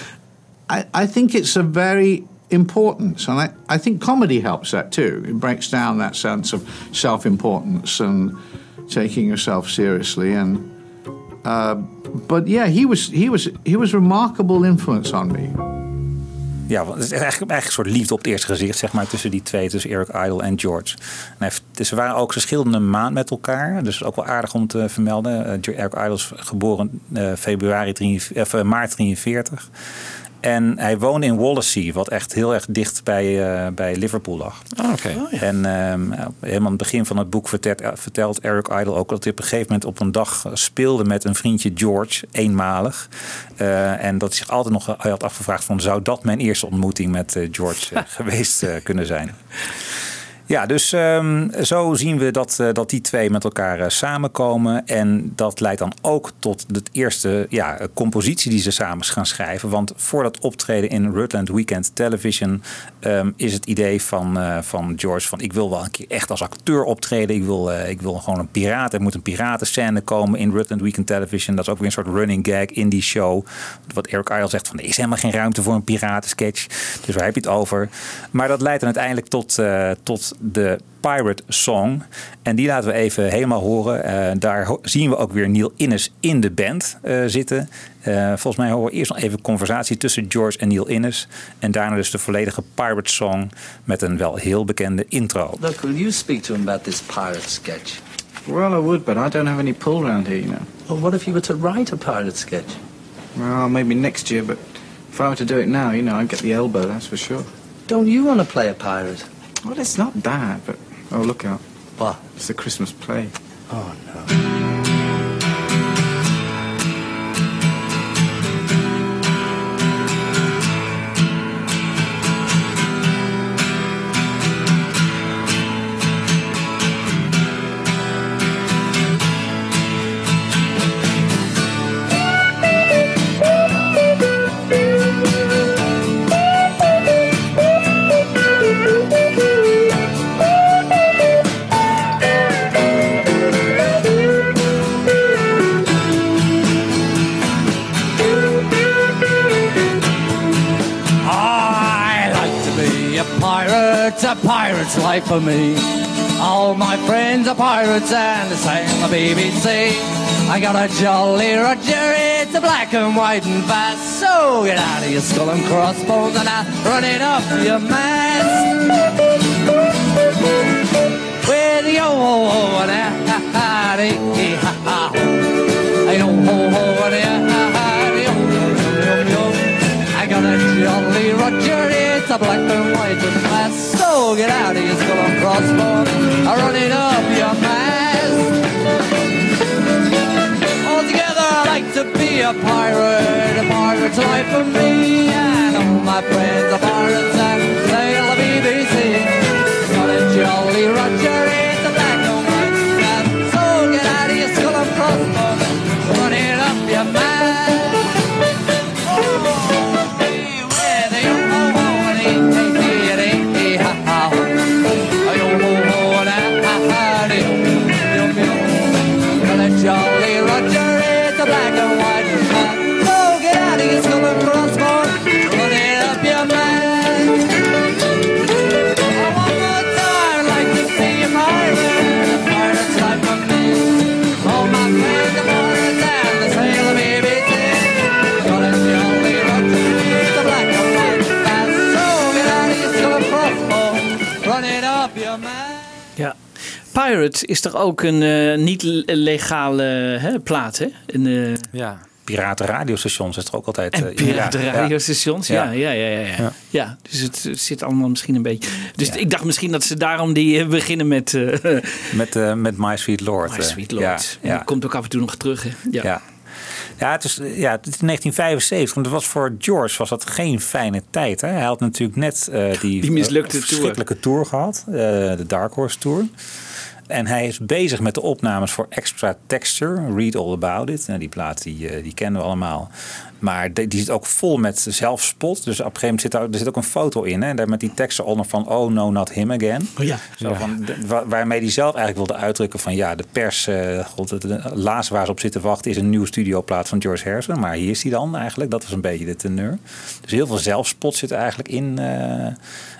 I, I think it's a very important, and I, I think comedy helps that too. It breaks down that sense of self importance and taking yourself seriously. And uh, but yeah, he was he was he was remarkable influence on me. Ja, het is eigenlijk, een soort liefde op het eerste gezicht, zeg maar, tussen die twee, tussen Eric Idle en George. En hij dus ze waren ook, ze een maand met elkaar, dus ook wel aardig om te vermelden. Eh, Eric Idle is geboren eh, februari 43, of, eh, maart 43. En hij woonde in Wallasey, wat echt heel erg dicht bij, eh, bij Liverpool lag. Ah, Oké. En ehm, helemaal aan het begin van het boek vertelt, vertelt Eric Idle ook dat hij op een gegeven moment op een dag speelde met een vriendje George, eenmalig. Eh, en dat hij zich altijd nog hij had afgevraagd van zou dat mijn eerste ontmoeting met eh, George eh, geweest eh, kunnen zijn. Ja, dus ehm, zo zien we dat, eh, dat die twee met elkaar eh, samenkomen. En dat leidt dan ook tot de eerste ja, eh, compositie die ze samen gaan schrijven. Want voor dat optreden in Rutland Weekend Television ehm, is het idee van, van George van ik wil wel een keer echt als acteur optreden. Ik wil, ik wil gewoon een piraat. Er moet een piratenscène komen in Rutland Weekend Television. Dat is ook weer een soort running gag in die show. Wat Eric Idle zegt van er is helemaal geen ruimte voor een piratensketch. Dus waar heb je het over? Maar dat leidt dan uiteindelijk tot, tot de Pirate Song. En die laten we even helemaal horen. Eh, daar ho- zien we ook weer Neil Innes in de band eh, zitten. Eh, volgens mij horen we eerst nog even conversatie tussen George en Neil Innes. En daarna dus de volledige Pirate Song met een wel heel bekende intro. Look, will you speak to him about this pirate sketch? Well, I would, but I don't have any pull around here, you know. Well, what if you were to write a pirate sketch? Well, maybe next year, but if I were to do it now, you know, I'd get the elbow, that's for sure. Don't you want to play a pirate? Well, it's not that, but oh, look out. What? It's a Christmas play. Oh, no. Life for me. All my friends are pirates and they sing the BBC. I got a jolly Roger, it's a black and white and fast. So get out of your skull and crossbones and I'll run it up your mast. With the yo-ho-ho and a ha-ha-dee-ha-ha. Yo-ho-ho and a ha-ha-dee, yo-yo-yo-yo. I got a jolly Roger, it's a black and white and fast. So get out of your skull and crossbones, I'm running up your mast. Altogether, I like to be a pirate. A pirate's life for me. And all my friends are pirates and sail the BBC. Got a jolly Roger, Is toch ook een eh, niet legale hè, plaat, hè? Een, eh, Ja. Piratenradiostations is er ook altijd. En eh, piratenradiostations, ja. Ja, ja, ja, ja, Ja. ja. dus het zit allemaal misschien een beetje... Dus ik dacht misschien dat ze daarom die beginnen met... eh Met, eh, met My Sweet Lord. My Sweet Lord. Ja, En ja. die komt ook af en toe nog terug, hè? Ja. Ja. Ja, het is, ja, het is 1975. Want het was voor George was dat geen fijne tijd. Hè? Hij had natuurlijk net eh, die, Die mislukte tour. verschrikkelijke tour gehad. eh, de Dark Horse Tour. En hij is bezig met de opnames voor Extra Texture. Read All About It. Nou, die plaat die, eh, die kennen we allemaal. Maar die, die zit ook vol met zelfspot. Dus op een gegeven moment zit daar, er zit ook een foto in. Hè? En daar met die teksten onder van... Oh no, not him again. Oh ja. Zo van, de- waarmee hij zelf eigenlijk wilde uitdrukken van... Ja, de pers, eh god, het de laatste waar ze op zitten wachten... is een nieuwe studioplaat van George Harrison. Maar hier is hij dan eigenlijk. Dat was een beetje de teneur. Dus heel veel zelfspot zit er eigenlijk in... eh,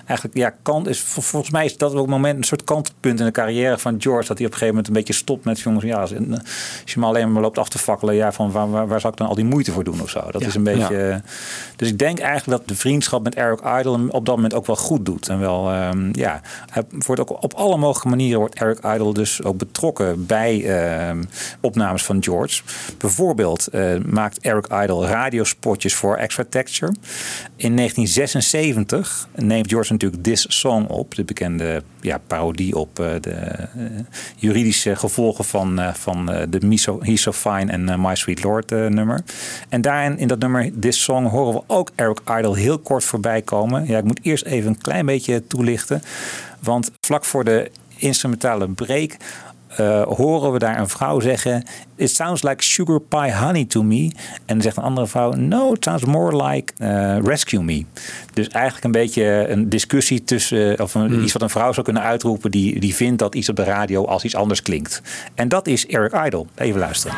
eigenlijk, ja, kant is, vol- volgens mij is dat ook een moment, een soort kantelpunt in de carrière van George. Dat hij op een gegeven moment een beetje stopt met jongens. Ja, als, als je maar alleen maar loopt af te fakkelen, ja, van waar, waar, waar zou ik dan al die moeite voor doen of zo? Dat Ja. is een beetje. Ja. eh, Dus ik denk eigenlijk dat de vriendschap met Eric Idle hem op dat moment ook wel goed doet. En wel, ehm, ja, hij wordt ook op alle mogelijke manieren wordt Eric Idle dus ook betrokken bij ehm, opnames van George. Bijvoorbeeld eh, maakt Eric Idle radiospotjes voor Extra Texture. In 1976 neemt George natuurlijk This Song op, de bekende ja, parodie op eh, de juridische gevolgen van, eh, van eh, de Me So, He's So Fine en My Sweet Lord eh, nummer. En daarin, in dat nummer This Song, horen we ook Eric Idle heel kort voorbij komen. Ja, ik moet eerst even een klein beetje toelichten. Want vlak voor de instrumentale break eh, horen we daar een vrouw zeggen: It sounds like sugar pie honey to me. En dan zegt een andere vrouw: No, it sounds more like eh, rescue me. Dus eigenlijk een beetje een discussie tussen, of een, iets wat een vrouw zou kunnen uitroepen, die, die vindt dat iets op de radio als iets anders klinkt. En dat is Eric Idle. Even luisteren.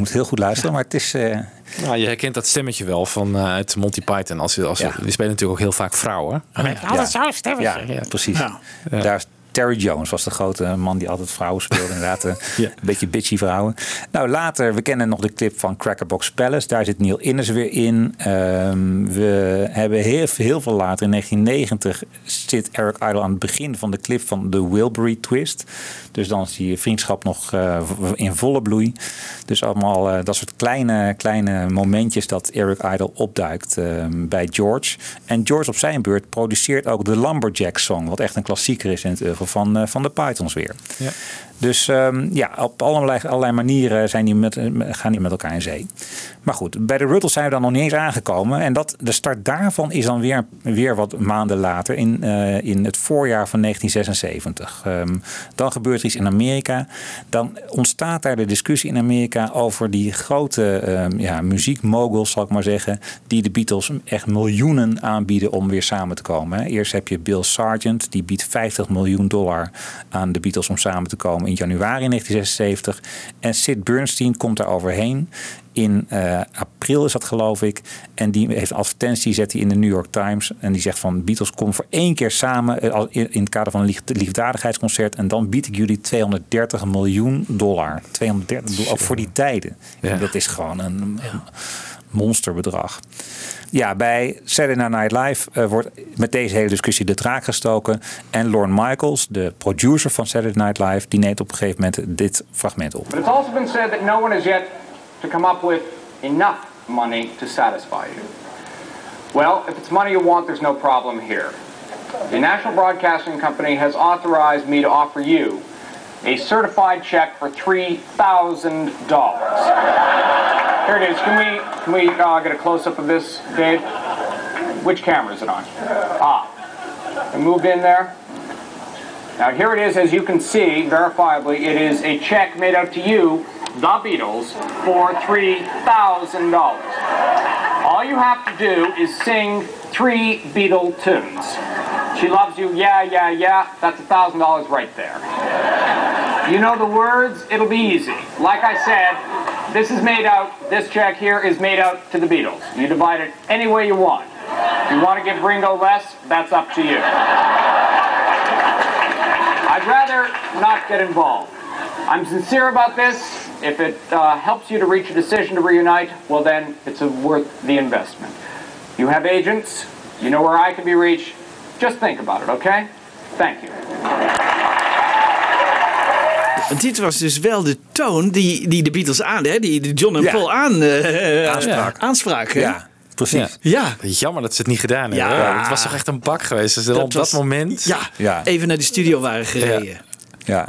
Moet heel goed luisteren, maar het is. eh, Nou, je herkent dat stemmetje wel van eh, uit Monty Python. Als, je- als, je- Ja. Die spelen natuurlijk ook heel vaak vrouwen. Altijd zo'n stemmetje. Ja, precies. Daar is Terry Jones was de grote man die altijd vrouwen speelde. Inderdaad, eh, een beetje bitchy vrouwen. Nou, later, we kennen nog de clip van Crackerbox Palace. Daar zit Neil Innes weer in. Ehm, we hebben heel, heel veel later, in 1990, zit Eric Idle aan het begin van de clip van The Wilbury Twist. Dus dan is die vriendschap nog eh, in volle bloei. Dus allemaal eh, dat soort kleine, kleine momentjes dat Eric Idle opduikt ehm, bij George. En George op zijn beurt produceert ook de Lumberjack Song. Wat echt een klassieker is in het van, eh, van de Pythons weer. Ja. Dus ehm, ja, op allerlei, manieren zijn die met, gaan die met elkaar in zee. Maar goed, bij de Ruttles zijn we dan nog niet eens aangekomen. En dat, de start daarvan is dan weer, weer wat maanden later, in, eh, in het voorjaar van 1976. Ehm, dan gebeurt er iets in Amerika. Dan ontstaat daar de discussie in Amerika over die grote ehm, ja, zal ik maar zeggen, die de Beatles echt miljoenen aanbieden om weer samen te komen. Eerst heb je Bill Sargent, die biedt 50 miljoen dollar aan de Beatles om samen te komen in januari 1976. En Sid Bernstein komt daar overheen. In eh, april is dat geloof ik. En die heeft een advertentie, zet hij in de New York Times. En die zegt van Beatles kom voor één keer samen eh, in, het kader van een lief- liefdadigheidsconcert. En dan bied ik jullie 230 miljoen dollar. 230 dollar, ook voor die tijden. Ja. En dat is gewoon een, een monsterbedrag. Ja, bij Saturday Night Live eh, wordt met deze hele discussie de draak gestoken. En Lorne Michaels, de producer van Saturday Night Live, die neemt op een gegeven moment dit fragment op. But it's also been said that no one has yet to come up with enough money to satisfy you. Well, if it's money you want, there's no problem here. The National Broadcasting Company has authorized me to offer you a certified check for $3,000. Here it is. Can we can we uh, get a close up of this, Dave? Which camera is it on? Ah, and moved in there. Now here it is, as you can see, verifiably, it is a check made out to you, the Beatles, for $3,000. All you have to do is sing three Beatle tunes. She loves you, yeah, yeah, yeah, that's $1,000 right there. You know the words, it'll be easy. Like I said, this is made out, this check here is made out to the Beatles. You divide it any way you want. If you want to give Ringo less, that's up to you. I'd rather not get involved. I'm sincere about this. If it uh, helps you to reach a decision to reunite, well, then it's a worth the investment. You have agents. You know where I can be reached. Just think about it, okay? Thank you. Dit was dus wel de toon die, die de Beatles aan, hè, die die John en Ja. Paul aan, eh, Aanspraak. aanspraak. hè? Ja, precies. Ja. Jammer dat ze het niet gedaan hebben. Ja. Het was toch echt een bak geweest. Dus op was- dat moment. Ja, Ja. even naar de studio waren gereden. Ja.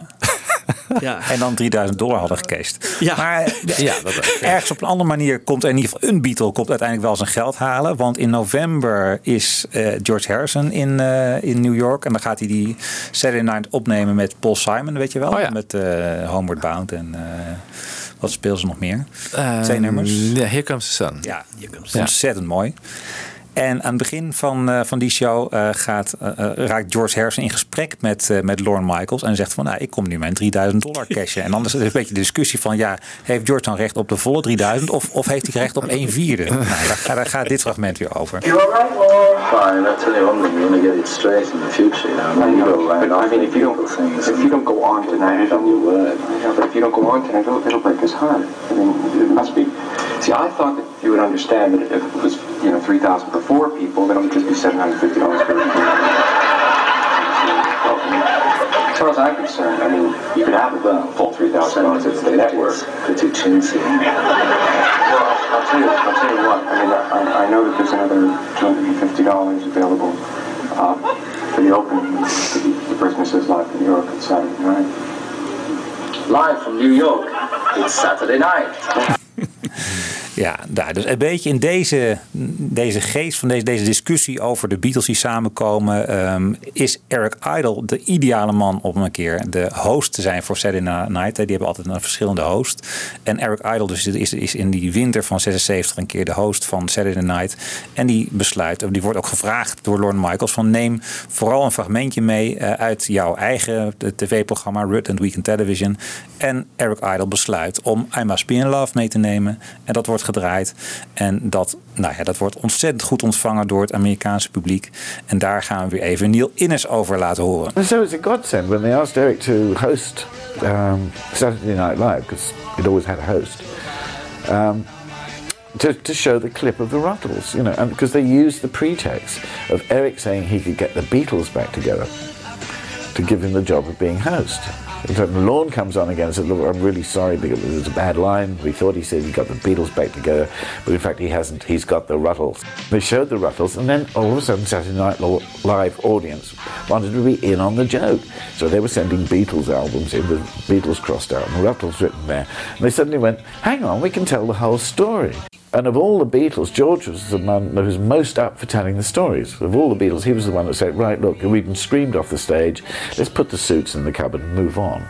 Ja. En dan 3000 dollar hadden gecased. Ja. Maar Ja, dat, ergens op een andere manier komt er in ieder geval een Beatle komt uiteindelijk wel zijn geld halen. Want in november is eh, George Harrison in, eh, in New York. En dan gaat hij die Saturday Night opnemen met Paul Simon, weet je wel. Oh ja. Met eh, Homeward Bound en eh, wat speelden ze nog meer? Ehm, Twee nummers. Ja, Here Comes the Sun. Ja, Ja. ontzettend mooi. En aan het begin van, eh, van die show eh, gaat, eh, eh, raakt George Harrison in gesprek met, eh, met Lorne Michaels. En zegt van, nou, ik kom nu mijn 3000 dollar cashen. En dan is het een beetje de discussie van, ja, heeft George dan recht op de volle 3000? Of, of heeft hij recht op 1 vierde? Nou, daar, gaat- daar gaat dit fragment weer over. You all right, Lord? Fine. I tell you one thing, you want to get it straight in the future, you know. You go around But I mean, if you don't, things. if you don't go on tonight, it'll, you would. yeah, but if you don't go on tonight, it'll, it'll break his heart. I mean, it must be. See, I thought that you would understand that if it was, you know, three thousand for four people, would just be seven hundred fifty dollars per for. As far as I'm concerned, I mean, you could have the full three thousand dollars. It's the network. They're too chintzy. Well, I'll tell you. I'll tell you what. I mean, I, I know that there's another two hundred and fifty dollars available uh, for the opening. The, the person who says live in New York on Saturday night. Live from New York. It's Saturday night. Ja, daar. Dus een beetje in deze, deze geest van deze, deze discussie over de Beatles die samenkomen, ehm, is Eric Idle de ideale man om een keer de host te zijn voor Saturday Night. Die hebben altijd een verschillende host. En Eric Idle dus is, is in die winter van 76 een keer de host van Saturday Night. En die besluit, die wordt ook gevraagd door Lorne Michaels van neem vooral een fragmentje mee eh, uit jouw eigen tv-programma Rut and Weekend Television. En Eric Idle besluit om I Must Be In Love mee te nemen. En dat wordt gedraaid. En dat, nou ja, dat wordt ontzettend goed ontvangen door het Amerikaanse publiek. En daar gaan we weer even Neil Innes over laten horen. So it's a godsend when they asked Eric to host um, Saturday Night Live, because it always had a host, um, to, to show the clip of the Ruttles, you know, and because they used the pretext of Eric saying he could get the Beatles back together to give him the job of being host. So Lorne comes on again and said, Look, I'm really sorry because it was a bad line. We thought he said he got the Beatles back together, but in fact he hasn't. He's got the Ruttles. They showed the Ruttles, and then all of a sudden, Saturday Night Live audience wanted to be in on the joke. So they were sending Beatles albums in with Beatles crossed out and Ruttles written there. And they suddenly went, Hang on, we can tell the whole story. And of all the Beatles, George was the man that was most up for telling the stories. Of all the Beatles, he was the one that said, right, look, we've been screamed off the stage, let's put the suits in the cupboard and move on.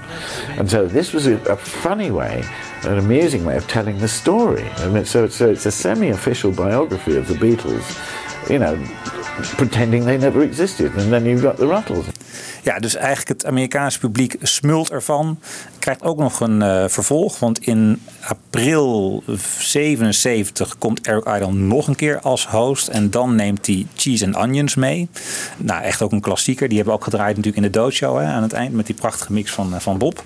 And so this was a, a funny way, an amusing way of telling the story. I mean, so, so it's a semi-official biography of the Beatles, you know, pretending they never existed. And then you've got the Ruttles. Ja, dus eigenlijk het Amerikaanse publiek smult ervan. Krijgt ook nog een eh, vervolg. Want in april 77 komt Eric Idle nog een keer als host. En dan neemt hij Cheese and Onions mee. Nou, echt ook een klassieker. Die hebben we ook gedraaid natuurlijk in de doodshow hè, aan het eind. Met die prachtige mix van, eh, van Bob.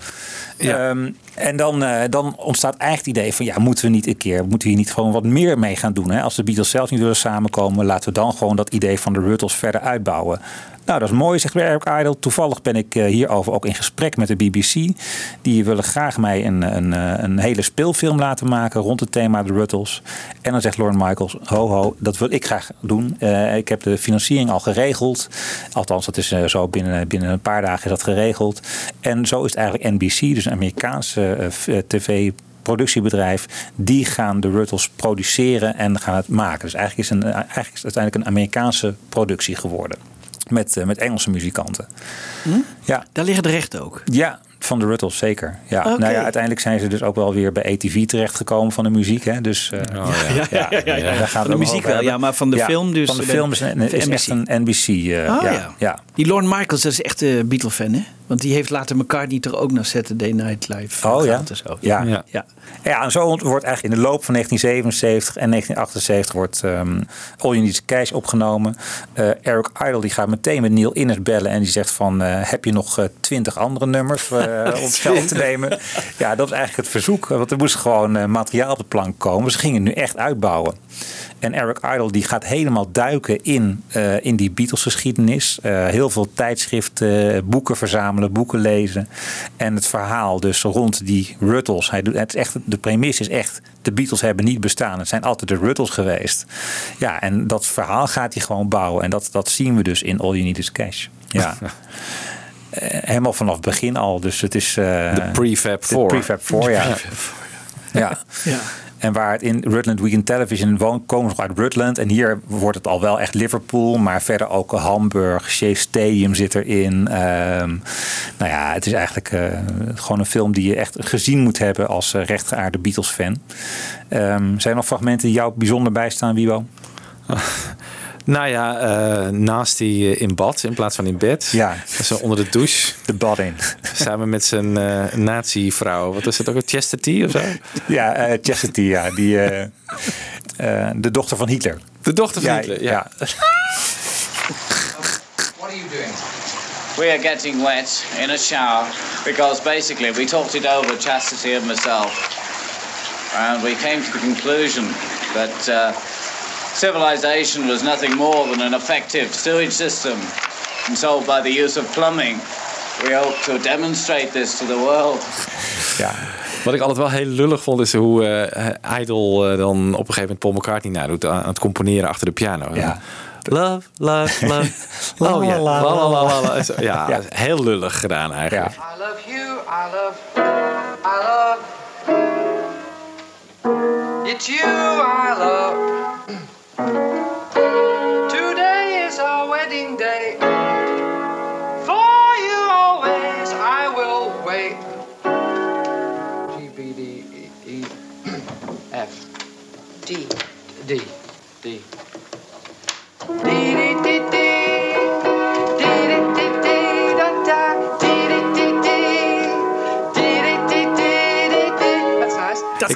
Ehm, en dan, eh, dan ontstaat eigenlijk het idee van... ja, moeten we niet een keer... moeten we hier niet gewoon wat meer mee gaan doen? Hè? Als de Beatles zelf niet willen samenkomen... laten we dan gewoon dat idee van de Ruttles verder uitbouwen. Nou, dat is mooi, zegt Eric Idle. Toevallig ben ik eh, hierover ook in gesprek met de BBC. Die willen graag mij een, een, eh, een hele speelfilm laten maken rond het thema de Ruttles. En dan zegt Lorne Michaels, ho ho, dat wil ik graag doen. Eh, ik heb de financiering al geregeld. Althans, dat is eh, zo binnen, binnen een paar dagen is dat geregeld. En zo is het eigenlijk NBC, dus een Amerikaanse eh, eh, tv productiebedrijf, die gaan de Ruttles produceren en gaan het maken. Dus eigenlijk is, een, eigenlijk is het uiteindelijk een Amerikaanse productie geworden. Met, eh, met Engelse muzikanten. Ja. Daar liggen de rechten ook. Ja, van de Ruttles zeker. Ja. Nou ja, uiteindelijk zijn ze dus ook wel weer bij ATV terechtgekomen van de muziek. Hè? Dus eh, ja. Ja, ja, ja, ja. daar gaat de muziek wel, ja, maar van de film dus Van de de- film is, NBC. echt een NBC. eh, Ah, ja. ja. ja. Die Lorne Michaels, dat is echt een Beatle-fan, hè? Want die heeft later McCartney toch ook naar Saturday Night Live Oh ja. zo. Ja. ja. Ja. Ja, en zo wordt eigenlijk in de loop van 1977 en 1978 wordt ehm All You Need Is Cash opgenomen. Eh, Eric Idle die gaat meteen met Neil Innes bellen en die zegt van eh, heb je nog twintig andere nummers eh, om op te nemen? Ja, dat is eigenlijk het verzoek, want er moest gewoon eh, materiaal op de plank komen. Ze gingen het nu echt uitbouwen. En Eric Idle die gaat helemaal duiken in, eh, in die Beatles geschiedenis. Eh, heel veel tijdschriften, boeken verzamelen, boeken lezen. En het verhaal dus rond die Ruttles. Hij doet, het is echt, de premisse is echt, de Beatles hebben niet bestaan. Het zijn altijd de Ruttles geweest. Ja, en dat verhaal gaat hij gewoon bouwen. En dat, dat zien we dus in All You Need Is Cash. Ja. Eh, Helemaal vanaf het begin al. Dus het is... eh, De prefab de four. prefab four, ja. Ja. Ja. En waar het in Rutland Weekend Television woont, komen ze uit Rutland. En hier wordt het al wel echt Liverpool. Maar verder ook Hamburg, Shea Stadium zit erin. Ehm, nou ja, het is eigenlijk eh, gewoon een film die je echt gezien moet hebben als uh, rechtgeaarde Beatles-fan. Ehm, zijn er nog fragmenten die jou bijzonder bijstaan, Wibo? Nou ja, eh, naast die in bad in plaats van in bed. Ja. Zo onder de douche. De bad in. Samen met zijn eh nazi-vrouw. Wat is het ook? Een Chastity of zo? Ja, eh Chastity, ja. Die, eh, eh, de dochter van Hitler. De dochter van Ja, Hitler, ja. ja. What are you doing? We are getting wet in a shower because basically we talked it over, Chastity and myself, and we came to the conclusion that uh, civilization was nothing more than an effective sewage system controlled by the use of plumbing. We hope to demonstrate this to the world. Ja. Wat ik altijd wel heel lullig vond, is hoe eh Idol eh, dan op een gegeven moment Paul McCartney nadoet aan het componeren achter de piano. Ja. Love, love, love. La, oh ja, la, la, la, la, la, la. la. Zo, Ja, Ja. heel lullig gedaan eigenlijk. I love you, I love, I love. It's you I love. Today is our wedding day. For you always I will wait. G, B, D, E, E, F. D. D. D. D, D, D, D.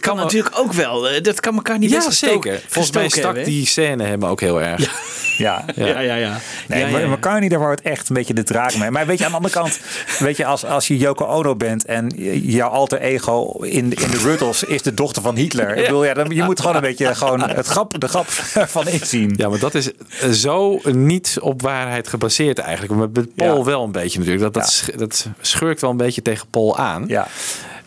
kan, me- natuurlijk ook wel. eh, Dat kan elkaar niet Ja, best zeker. Volgens mij stak hebben, die scène hem ook heel erg. Ja, Ja, ja, ja. Nee, Ja, ja, maar ja. McCartney, daar wordt echt een beetje de draak mee. Maar weet je, aan de andere kant, weet je, als, als je Yoko Ono bent en jouw alter ego in, in de Ruttles is de dochter van Hitler. Ik bedoel, ja, dan, je moet gewoon een beetje gewoon het grap, de grap van inzien. Ja, maar dat is eh, zo niet op waarheid gebaseerd eigenlijk. Maar met Paul Ja. wel een beetje natuurlijk. Dat, dat, sch- dat schurkt wel een beetje tegen Paul aan. Ja.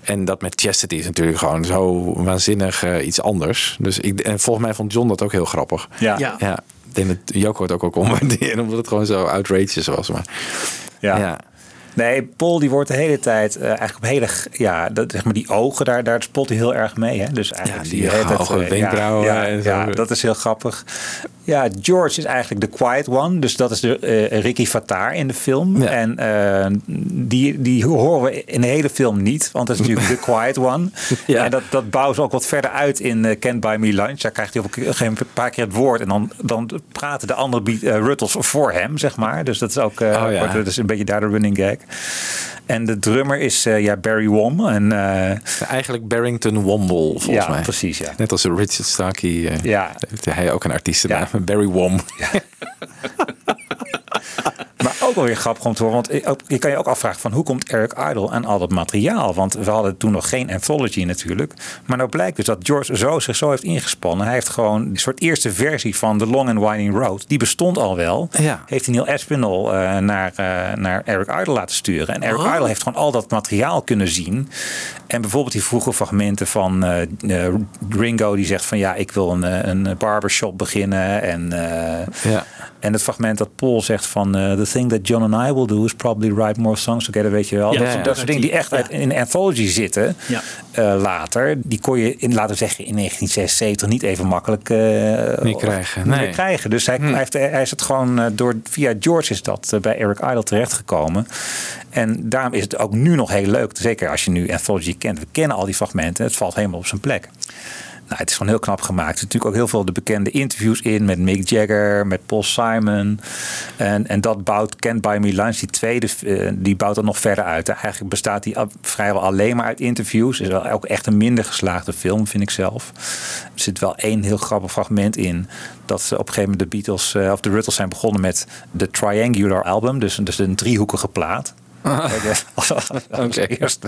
En dat met Chastity is natuurlijk gewoon zo waanzinnig eh, iets anders. Dus ik, en volgens mij vond John dat ook heel grappig. Ja. Ja. Ja, ik denk dat Joko het ook wel kon waarderen, omdat het gewoon zo outrageous was. Maar Ja. ja. Nee, Paul die wordt de hele tijd eh, eigenlijk op hele, ja, dat, zeg maar die ogen, daar, daar spot hij heel erg mee. Hè? Dus eigenlijk die de hele tijd, hoge eh, wenkbrauwen Ja, ja, en zo. ja, dat is heel grappig. Ja, George is eigenlijk de quiet one. Dus dat is de eh, Ricky Fattar in de film. Ja. En eh, die, die horen we in de hele film niet. Want dat is natuurlijk de quiet one. Ja. En dat, dat bouwen ze ook wat verder uit in eh Can't Buy Me Lunch. Daar krijgt hij op een paar keer het woord. En dan, dan praten de andere eh, Ruttles voor hem, zeg maar. Dus dat is ook eh, Oh, ja. wordt- dat is een beetje daar de running gag. En de drummer is eh, ja, Barry Wom. En, eh, Eigenlijk Barrington Womble, volgens Ja, mij. precies, ja. Net als Richard Starkey eh, Ja. heeft hij ook een artiestennaam. Barry Wom. Maar ook wel weer grappig om te horen. Want je kan je ook afvragen van hoe komt Eric Idle aan al dat materiaal? Want we hadden toen nog geen anthology natuurlijk. Maar nou blijkt dus dat George zo zich zo heeft ingespannen. Hij heeft gewoon die soort eerste versie van The Long and Winding Road. Die bestond al wel. Ja. Heeft hij Neil Aspinall eh, naar, eh, naar Eric Idle laten sturen. En Eric Oh. Idle heeft gewoon al dat materiaal kunnen zien. En bijvoorbeeld die vroege fragmenten van eh, Ringo die zegt van ja, ik wil een, een barbershop beginnen. En Ja. En het fragment dat Paul zegt van eh, the thing that John and I will do is probably write more songs together, weet je wel. Ja, dat, ja, soort- ja. dat soort dingen die echt Ja. uit, in een anthology zitten Ja. eh, later. Die kon je in, laten we zeggen, in 1976 niet even makkelijk eh, Niet krijgen, niet nee. meer krijgen. Dus hij, hij, heeft, hij is het gewoon eh, door, via George is dat eh, bij Eric Idle terechtgekomen. En daarom is het ook nu nog heel leuk. Zeker als je nu anthology kent. We kennen al die fragmenten. Het valt helemaal op zijn plek. Nou, het is gewoon heel knap gemaakt. Er zitten natuurlijk ook heel veel de bekende interviews in met Mick Jagger, met Paul Simon. En, en dat bouwt Can't Buy Me Lunch, die tweede, eh, die bouwt dat nog verder uit. Eigenlijk bestaat die vrijwel alleen maar uit interviews. Is wel ook echt een minder geslaagde film, vind ik zelf. Er zit wel één heel grappig fragment in. Dat ze op een gegeven moment de Beatles, eh, of de Ruttles zijn begonnen met de Triangular Album. Dus, dus een driehoekige plaat. Als eerste.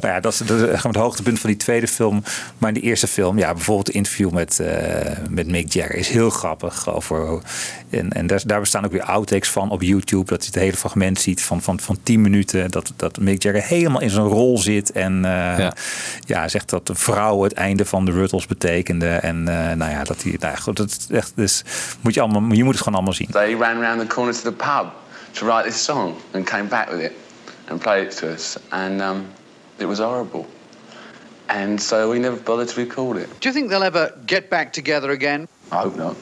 Nou ja, dat is, dat is het hoogtepunt van die tweede film. Maar in die eerste film, ja, bijvoorbeeld het interview met, eh, met Mick Jagger is heel grappig. Over, en en daar, daar bestaan ook weer outtakes van op YouTube. Dat je het hele fragment ziet van, van, van 10 minuten. Dat, dat Mick Jagger helemaal in zijn rol zit. En eh, ja. zegt dat de vrouw het einde van de Ruttles betekende. En eh, nou ja, dat hij. Nou ja, goed, dat is echt, dus moet je, allemaal, je moet het gewoon allemaal zien. They ran round the corner to the pub to write this song and came back with it and played it to us. And um, it was horrible. And so we never bothered to record it. Do you think they'll ever get back together again? I hope not.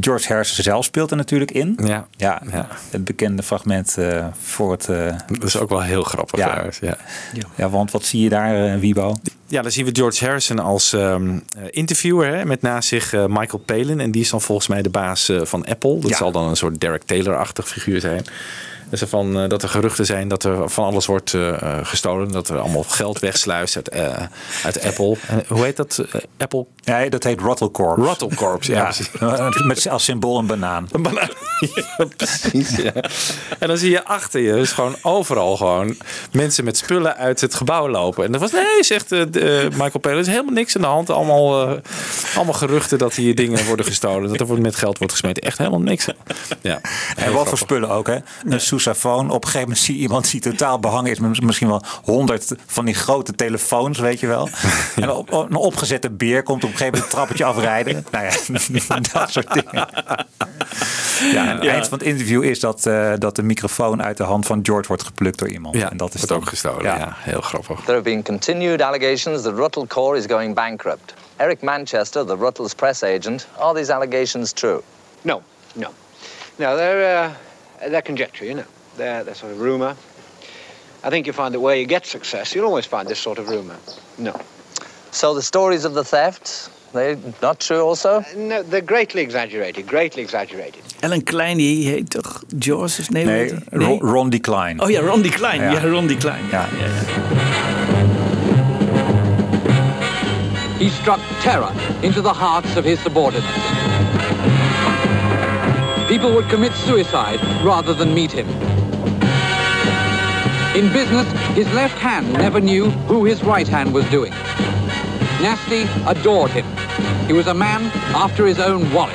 George Harrison zelf speelt er natuurlijk in. Ja. Ja, het bekende fragment eh, voor het... eh, Dat is ook wel heel grappig Ja. trouwens. Ja. ja, want wat zie je daar, eh, Wiebo? Ja, dan zien we George Harrison als ehm, eh, interviewer hè, met naast zich Michael Palin. En die is dan volgens mij de baas van Apple. Dat Ja. zal dan een soort Derek Taylor-achtig figuur zijn. Dus van, eh, dat er geruchten zijn dat er van alles wordt eh, eh, gestolen. Dat er allemaal geld wegsluist uit, uit Apple. En hoe heet dat? Apple? Nee, dat heet Rattle Corps. Rattle Corps, ja. precies. Met als symbool een banaan. Een banaan. Ja, precies, ja. En dan zie je achter je, dus gewoon overal gewoon mensen met spullen uit het gebouw lopen. En dat was, nee, zegt Michael Palin, er is helemaal niks aan de hand. Allemaal, eh, allemaal geruchten dat hier dingen worden gestolen. Dat er wordt met geld wordt gesmeten. Echt helemaal niks. Ja, En wat voor spullen ook, hè? Een sousaphone. Op een gegeven moment zie je iemand die totaal behangen is met misschien wel honderd van die grote telefoons, weet je wel. En op, op- een opgezette beer komt op een gegeven moment het trappetje afrijden. Nou ja, dat soort dingen. Ja, en het Ja. eind van het interview is dat, eh, dat de microfoon uit de hand van George wordt geplukt door iemand. Ja, en dat is wordt dan- ook gestolen. Ja. heel grappig. There have been continued allegations that Ruttles Corps is going bankrupt. Eric Manchester, the Ruttles press agent, are these allegations true? No, no. No, they're, uh, Uh, they're conjecture, you know. They're, they're sort of rumour. I think you find that where you get success, you'll always find this sort of rumour. No. So the stories of the theft, they're not true also? Uh, no, they're greatly exaggerated, greatly exaggerated. Ellen Klein, die heet toch George? Nee, hoe Nee. Ron, Ron D. Klein. Oh ja, Ron die Klein. Ja. Ja, Ron die Klein. Ja. He struck terror into the hearts of his subordinates. People would commit suicide rather than meet him. In business, his left hand never knew who his right hand was doing. Nasty adored him. He was a man after his own wallet.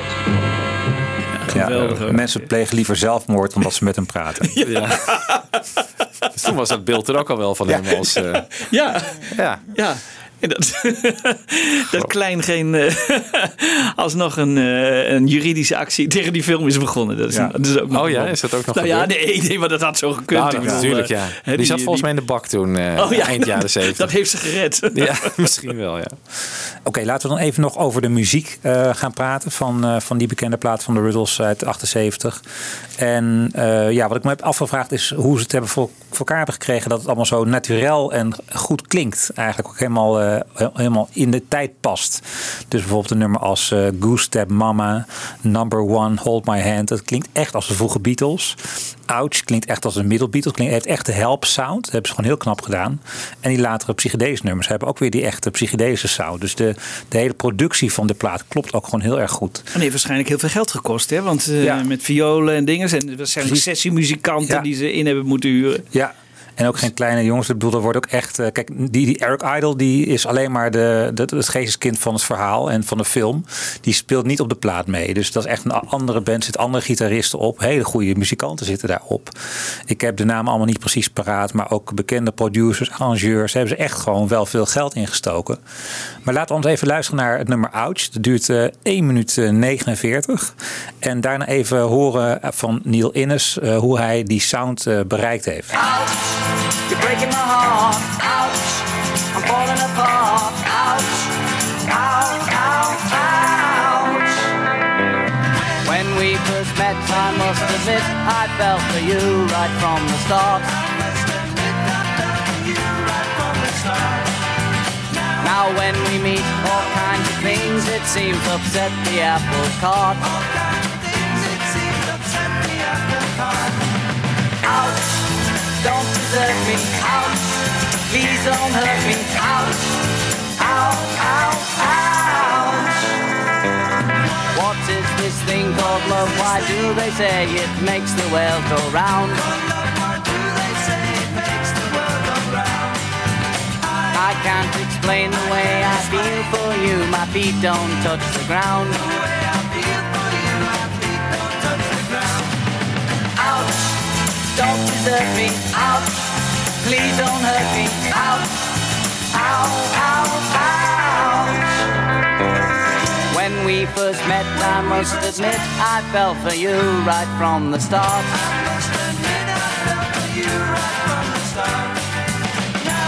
Ja, eh, mensen plegen liever zelfmoord dan dat ze met hem praten. Ja. Dus toen was dat beeld er ook al wel van hem als... eh, Ja, ja. ja. Dat, dat Klein geen, eh, alsnog een, eh, een juridische actie tegen die film is begonnen. Dat is, Ja. dat is ook nog Oh ja, is dat ook nog Nou ja, nee, nee, maar dat had zo gekund. Nou, natuurlijk, eh, ja. Die, zat volgens mij in de bak toen, eh, Oh ja, eind jaren zeventig. Dat heeft ze gered. Ja, misschien wel, ja. Oké, laten we dan even nog over de muziek eh, gaan praten van, eh, van die bekende plaat van de Riddles uit 78. En eh, ja, wat ik me heb afgevraagd is hoe ze het hebben voor, voor elkaar hebben gekregen dat het allemaal zo naturel en goed klinkt. Eigenlijk ook helemaal, helemaal in de tijd past. Dus bijvoorbeeld een nummer als eh, Goose Step Mama, Number One, Hold My Hand. Dat klinkt echt als de vroege Beatles. Ouch klinkt echt als een middle Beatles. Klinkt, heeft echt de help sound. Dat hebben ze gewoon heel knap gedaan. En die latere psychedelische nummers hebben ook weer die echte psychedelische sound. Dus de, de hele productie van de plaat klopt ook gewoon heel erg goed. En heeft waarschijnlijk heel veel geld gekost, hè? Want eh, met violen en dingen. En waarschijnlijk Precies. sessiemuzikanten Ja. die ze in hebben moeten huren. Ja. En ook geen kleine jongens. Ik bedoel, er wordt ook echt. eh, kijk, die, die Eric Idle die is alleen maar de, het geesteskind van het verhaal en van de film. Die speelt niet op de plaat mee. Dus dat is echt een andere band. Zitten andere gitaristen op. Hele goede muzikanten zitten daarop. Ik heb de namen allemaal niet precies paraat. Maar ook bekende producers, arrangeurs. Hebben ze echt gewoon wel veel geld in gestoken. Maar laten we ons even luisteren naar het nummer Ouch. Dat duurt eh 1 minuut eh, 49. En daarna even horen van Neil Innes eh, hoe hij die sound eh, bereikt heeft. You're breaking my heart. Ouch. I'm falling apart. Ouch. Ouch. Ouch. Ouch. When we first met, I must admit, I fell for you right from the start. Now when we meet, all kinds of things, it seems upset the apple cart. Ouch. Don't desert me. Ouch. Please don't hurt me. Ouch. Ow. Ow. Ouch. What is this thing called love? Why do they say it makes the world go round? I can't explain the way I feel for you. My feet don't touch the ground. Don't desert me. Ouch. Please don't hurt me. Ouch. Ow. Ow. Ouch. When we first met, I must admit, I fell for you right from the start. I lost the kid, I felt for you right from the start.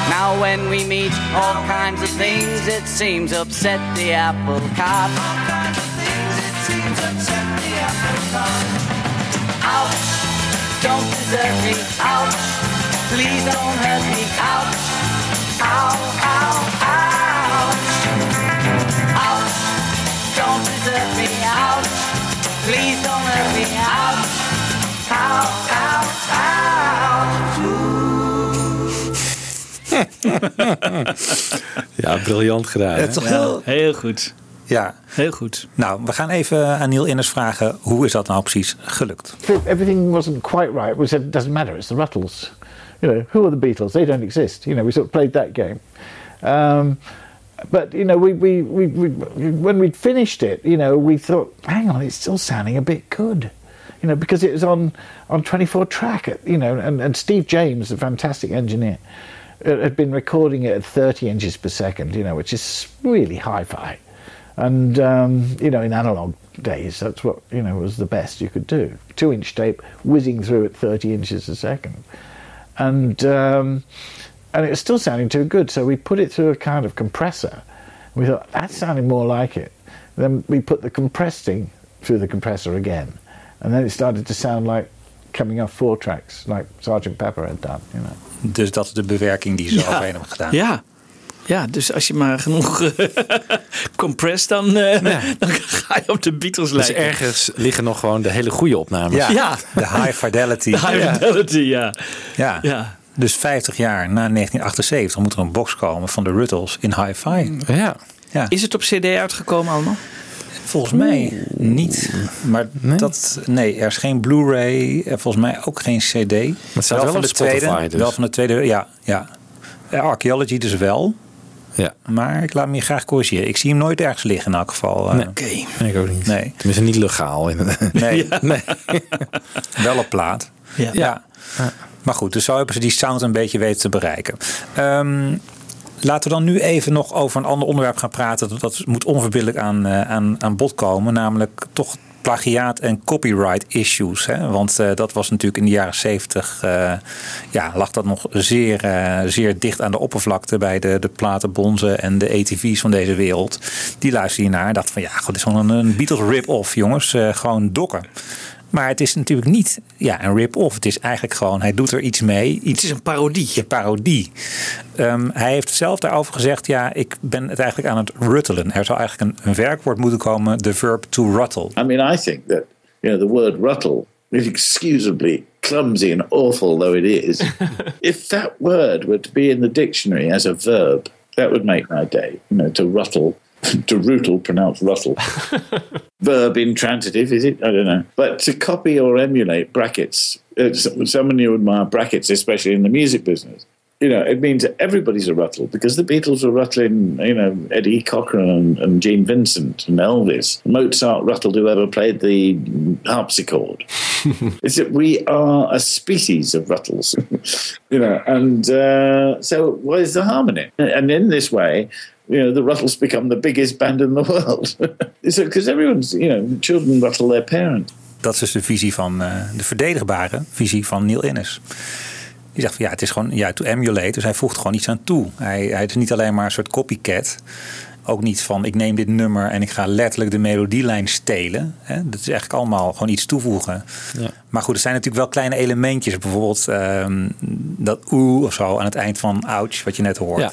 Now when we meet, all kinds of things it seems upset the apple cart. all kinds of things, it seems upset the apple cart. Ouch. Don't desert me. Ouch. Please don't hurt me. Ouch. Ow. Ow. Ouch. Ouch. Don't desert me. Ouch. Please don't hurt me. Ouch. Ow. Ow. ja, briljant gedaan. Het is toch heel- Heel goed. Ja. Heel goed. Nou, we gaan even aan Neil Innes vragen. Hoe is dat nou precies gelukt? everything wasn't quite right. We said it doesn't matter. It's the Ruttles. You know, who are the Beatles? They don't exist. You know, we sort of played that game. Um, but you know, we, we, we, we when we'd finished it, you know, we thought, hang on, it's still sounding a bit good. You know, because it was on on 24 track. You know, and, and Steve James, a fantastic engineer, uh, had been recording it at 30 inches per second. You know, which is really hi-fi. And um, you know, in analog days, that's what you know was the best you could do. Two-inch tape whizzing through at 30 inches a second, and um, and it was still sounding too good. So we put it through a kind of compressor. We thought that sounded more like it. Then we put the compressing through the compressor again, and then it started to sound like coming off four tracks, like Sergeant Pepper had done. You know. Dus dat is de bewerking die ze Ja. overheen hebben gedaan. Ja. Ja, dus als je maar genoeg eh, compress, dan, eh, dan ga je op de Beatles Dus lijken. ergens liggen nog gewoon de hele goede opnames. Ja, Ja. de high fidelity. De high fidelity, ja. Ja. Ja. Dus 50 jaar na 1978 moet er een box komen van de Ruttles in hi-fi. Ja. ja. Is het op cd uitgekomen allemaal? Volgens mij niet. Maar dat, nee, er is geen Blu-ray. eh, Volgens mij ook geen CD. Maar het staat wel van op de tweede. Dus. Wel van de tweede, ja. ja. Archaeology dus wel. Ja. Maar ik laat me je graag corrigeren. Ik zie hem nooit ergens liggen in elk geval. eh. Nee. Nee, ik ook niet. Nee. Tenminste, niet legaal. inderdaad. Nee. nee. Wel op plaat. Ja. Maar goed, dus zo hebben ze die sound een beetje weten te bereiken. Ehm, laten we dan nu even nog over een ander onderwerp gaan praten. Dat- Dat moet onverbiddelijk aan, eh, aan, aan bod komen. Namelijk toch plagiaat en copyright issues. Hè? Want eh, dat was natuurlijk in de jaren zeventig... ja, lag dat nog zeer, eh, zeer dicht aan de oppervlakte... bij de, de platenbonzen en de ATV's van deze wereld. Die luisterden hiernaar en dachten van... ja, god, is gewoon een, Beatles rip-off, jongens. Gewoon dokken. Maar het is natuurlijk niet ja, een rip-off. Het is eigenlijk gewoon, hij doet er iets mee. Iets, het is een parodie. Een parodie. Ehm, hij heeft zelf daarover gezegd, ja, ik ben het eigenlijk aan het ruttelen. Er zou eigenlijk een, een werkwoord moeten komen, de verb to ruttle. I mean, I think that you know the word ruttle, inexcusably clumsy and awful though it is, if that word were to be in the dictionary as a verb, that would make my day. You know, to ruttle, to rootle, pronounced ruttle. verb intransitive, is it? I don't know. But to copy or emulate brackets, someone who admire brackets, especially in the music business. You know, it means everybody's a ruttle because the Beatles were ruttling, you know, Eddie Cochran and, and Gene Vincent and Elvis. Mozart ruttled whoever played the harpsichord. it's that we are a species of ruttles, you know, and uh, so where's the harmony? And in this way, you know, the Ruttles become the biggest band in the world. Because everyone's, you know, children ruttle their parents. Dat is dus de visie van, eh, de verdedigbare visie van Neil Innes. Die zegt van ja, het is gewoon ja, to emulate. Dus hij voegt gewoon iets aan toe. Hij, hij is niet alleen maar een soort copycat. Ook niet van ik neem dit nummer en ik ga letterlijk de melodielijn stelen. Hè? Dat is eigenlijk allemaal gewoon iets toevoegen. Ja. Maar goed, er zijn natuurlijk wel kleine elementjes. Bijvoorbeeld ehm, dat oeh of zo aan het eind van Ouch, wat je net hoort. Ja.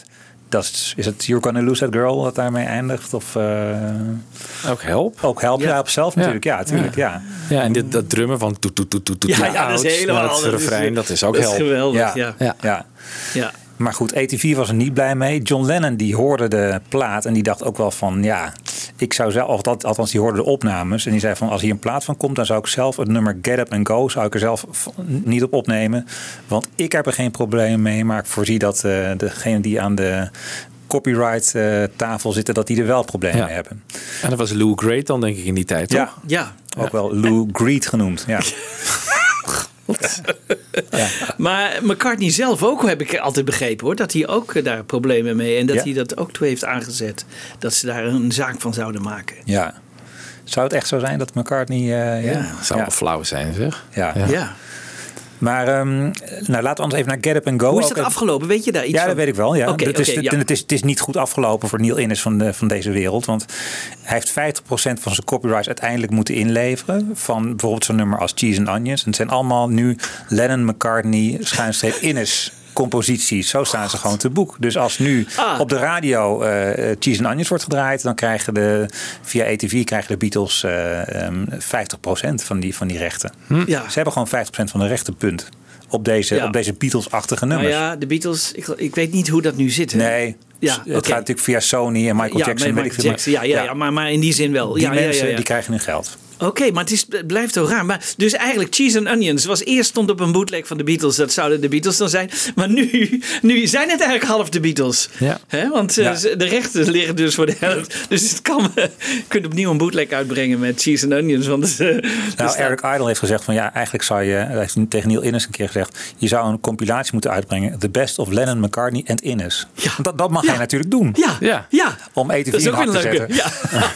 Dat is, het You're Gonna Lose That Girl dat daarmee eindigt? Of, eh, Ook help. Ook help, ja, op zelf natuurlijk. Ja, natuurlijk. Ja. Ja, en dit, dat drummen van toet, toet, toet, toet, toet, Ja, ja, dat is helemaal- het refrein, dat is ook dat is geweldig, ja. ja. Ja. Maar goed, ATV was er niet blij mee. John Lennon die hoorde de plaat en die dacht ook wel van ja, ik zou zelf, of dat, althans die hoorde de opnames en die zei van als hier een plaat van komt, dan zou ik zelf het nummer Get Up and Go zou ik er zelf niet op opnemen, want ik heb er geen probleem mee, maar ik voorzie dat eh degene die aan de copyright eh, tafel zitten, dat die er wel problemen Ja. mee hebben. En dat was Lou Great dan denk ik in die tijd, toch? Ja, Ja. ook wel Lou Greed genoemd. Ja. Maar McCartney zelf ook, heb ik altijd begrepen hoor. Dat hij ook eh, daar problemen mee. En dat Ja. hij dat ook toe heeft aangezet. Dat ze daar een zaak van zouden maken. ja. Zou het echt zo zijn dat McCartney... eh, ja, Zou wel flauw zijn, zeg. Ja. Ja. Maar ehm, nou, laten we anders even naar Get Up and Go. Hoe is dat afgelopen? Weet je daar iets Ja, van? dat weet ik wel. Ja. Het, is, het, ja. het, is, het is niet goed afgelopen voor Neil Innes van, de, van deze wereld. Want hij heeft 50% van zijn copyrights uiteindelijk moeten inleveren. Van bijvoorbeeld zo'n nummer als Cheese and Onions. En het zijn allemaal nu Lennon, McCartney, schuinstreep Innes composities. Zo staan ze gewoon te boek. Dus als nu Ah. op de radio eh, eh, Cheese and Onions wordt gedraaid... dan krijgen de, via ATV krijgen de Beatles eh, ehm, 50% van die, van die rechten. Ja. Ze hebben gewoon 50% van de rechten, punt. Op deze, Ja. op deze Beatles-achtige Nou nummers. ja, de Beatles, ik, ik weet niet hoe dat nu zit. Hè? Nee, Ja, het gaat natuurlijk via Sony en Michael ja, Jackson. Michael. Ja, ja, ja. maar, maar in die zin wel. Die mensen die krijgen nu geld. Oké, maar het, is, het blijft zo raar. Maar, dus eigenlijk Cheese and Onions was eerst stond op een bootleg van de Beatles. Dat zouden de Beatles dan zijn. Maar nu, nu zijn het eigenlijk half de Beatles. Ja. Hè? Want eh, Ja. de rechten liggen dus voor de helft. Dus het kan, je kunt opnieuw een bootleg uitbrengen met Cheese and Onions. Want, eh, Nou, staat- Eric Idle heeft gezegd van ja, eigenlijk zou je, hij heeft tegen Neil Innes een keer gezegd, je zou een compilatie moeten uitbrengen, The Best of Lennon, McCartney en Innes. Dat, dat mag Ja. hij natuurlijk doen. Ja, Ja. ja. Om weer te zetten. Ja.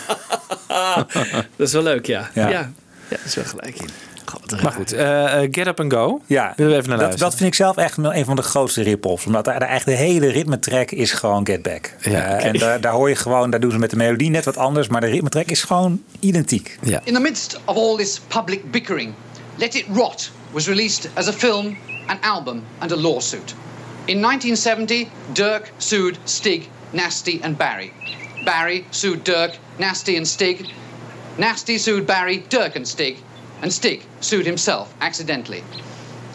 dat is wel leuk, ja. Ja, Ja. ja. dat is wel gelijk in. God, Maar goed, eh, eh, Get Up and Go. Ja, Willen we even naar dat, luisteren? dat vind ik zelf echt een van de grootste rip-offs. Omdat daar de, eigenlijk de hele ritmetrack is gewoon Get Back. Ja, Eh. En daar, daar hoor je gewoon, daar doen ze met de melodie net wat anders. Maar de ritmetrack is gewoon identiek. Ja. In the midst of all this public bickering, Let It Rot was released as a film, an album, and a lawsuit. In 1970, Dirk sued Stig, Nasty, and Barry. Barry sued Dirk, Nasty, and Stig. Nasty sued Barry, Dirk, and Stig. And Stig sued himself accidentally.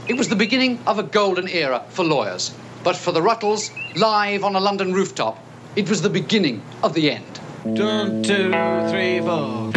It was the beginning of a golden era for lawyers. But for the Ruttles, live on a London rooftop, it was the beginning of the end. One, two, three, four.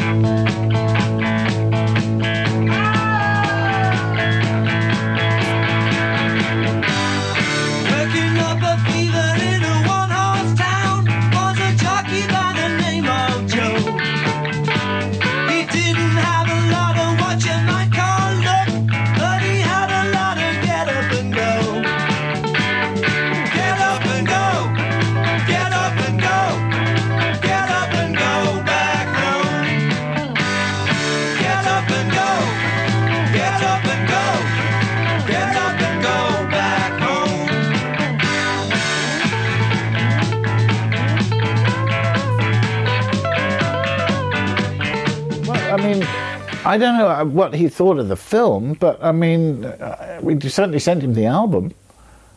I don't know what he thought of the film, but I mean, uh, we certainly sent him the album,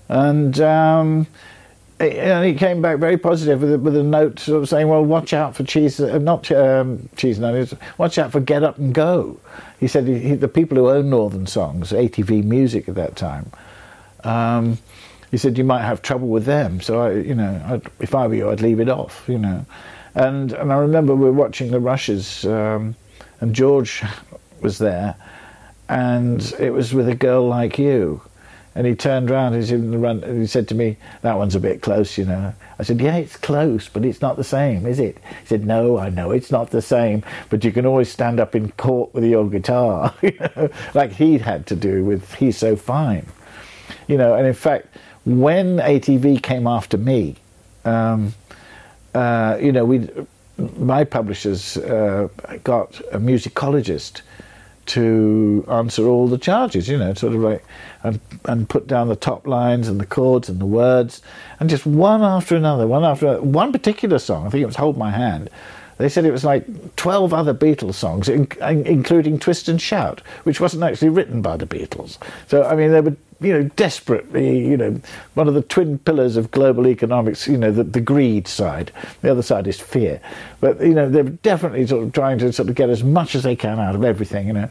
and. Um, and he came back very positive with a, with a note sort of saying, "Well, watch out for cheese, uh, not um, cheese nuggets. Watch out for Get Up and Go." He said he, the people who own Northern Songs, ATV Music at that time, um, he said you might have trouble with them. So I, you know, I'd, if I were you, I'd leave it off. You know, and and I remember we were watching the Rushes, um, and George was there, and it was with a girl like you. And he turned round and he said, and he said to me, That one's a bit close, you know. I said, Yeah, it's close, but it's not the same, is it? He said, No, I know it's not the same, but you can always stand up in court with your guitar, you know, like he'd had to do with He's So Fine. You know, and in fact, when ATV came after me, um, uh, you know, we, my publishers uh, got a musicologist to answer all the charges, you know, sort of like, and, and put down the top lines and the chords and the words, and just one after another, one after another. One particular song, I think it was Hold My Hand, they said it was like 12 other Beatles songs, in, including Twist and Shout, which wasn't actually written by the Beatles. So, I mean, they were, you know, desperately, you know, one of the twin pillars of global economics, you know, the, the greed side. The other side is fear. But, you know, they're definitely sort of trying to sort of get as much as they can out of everything, you know.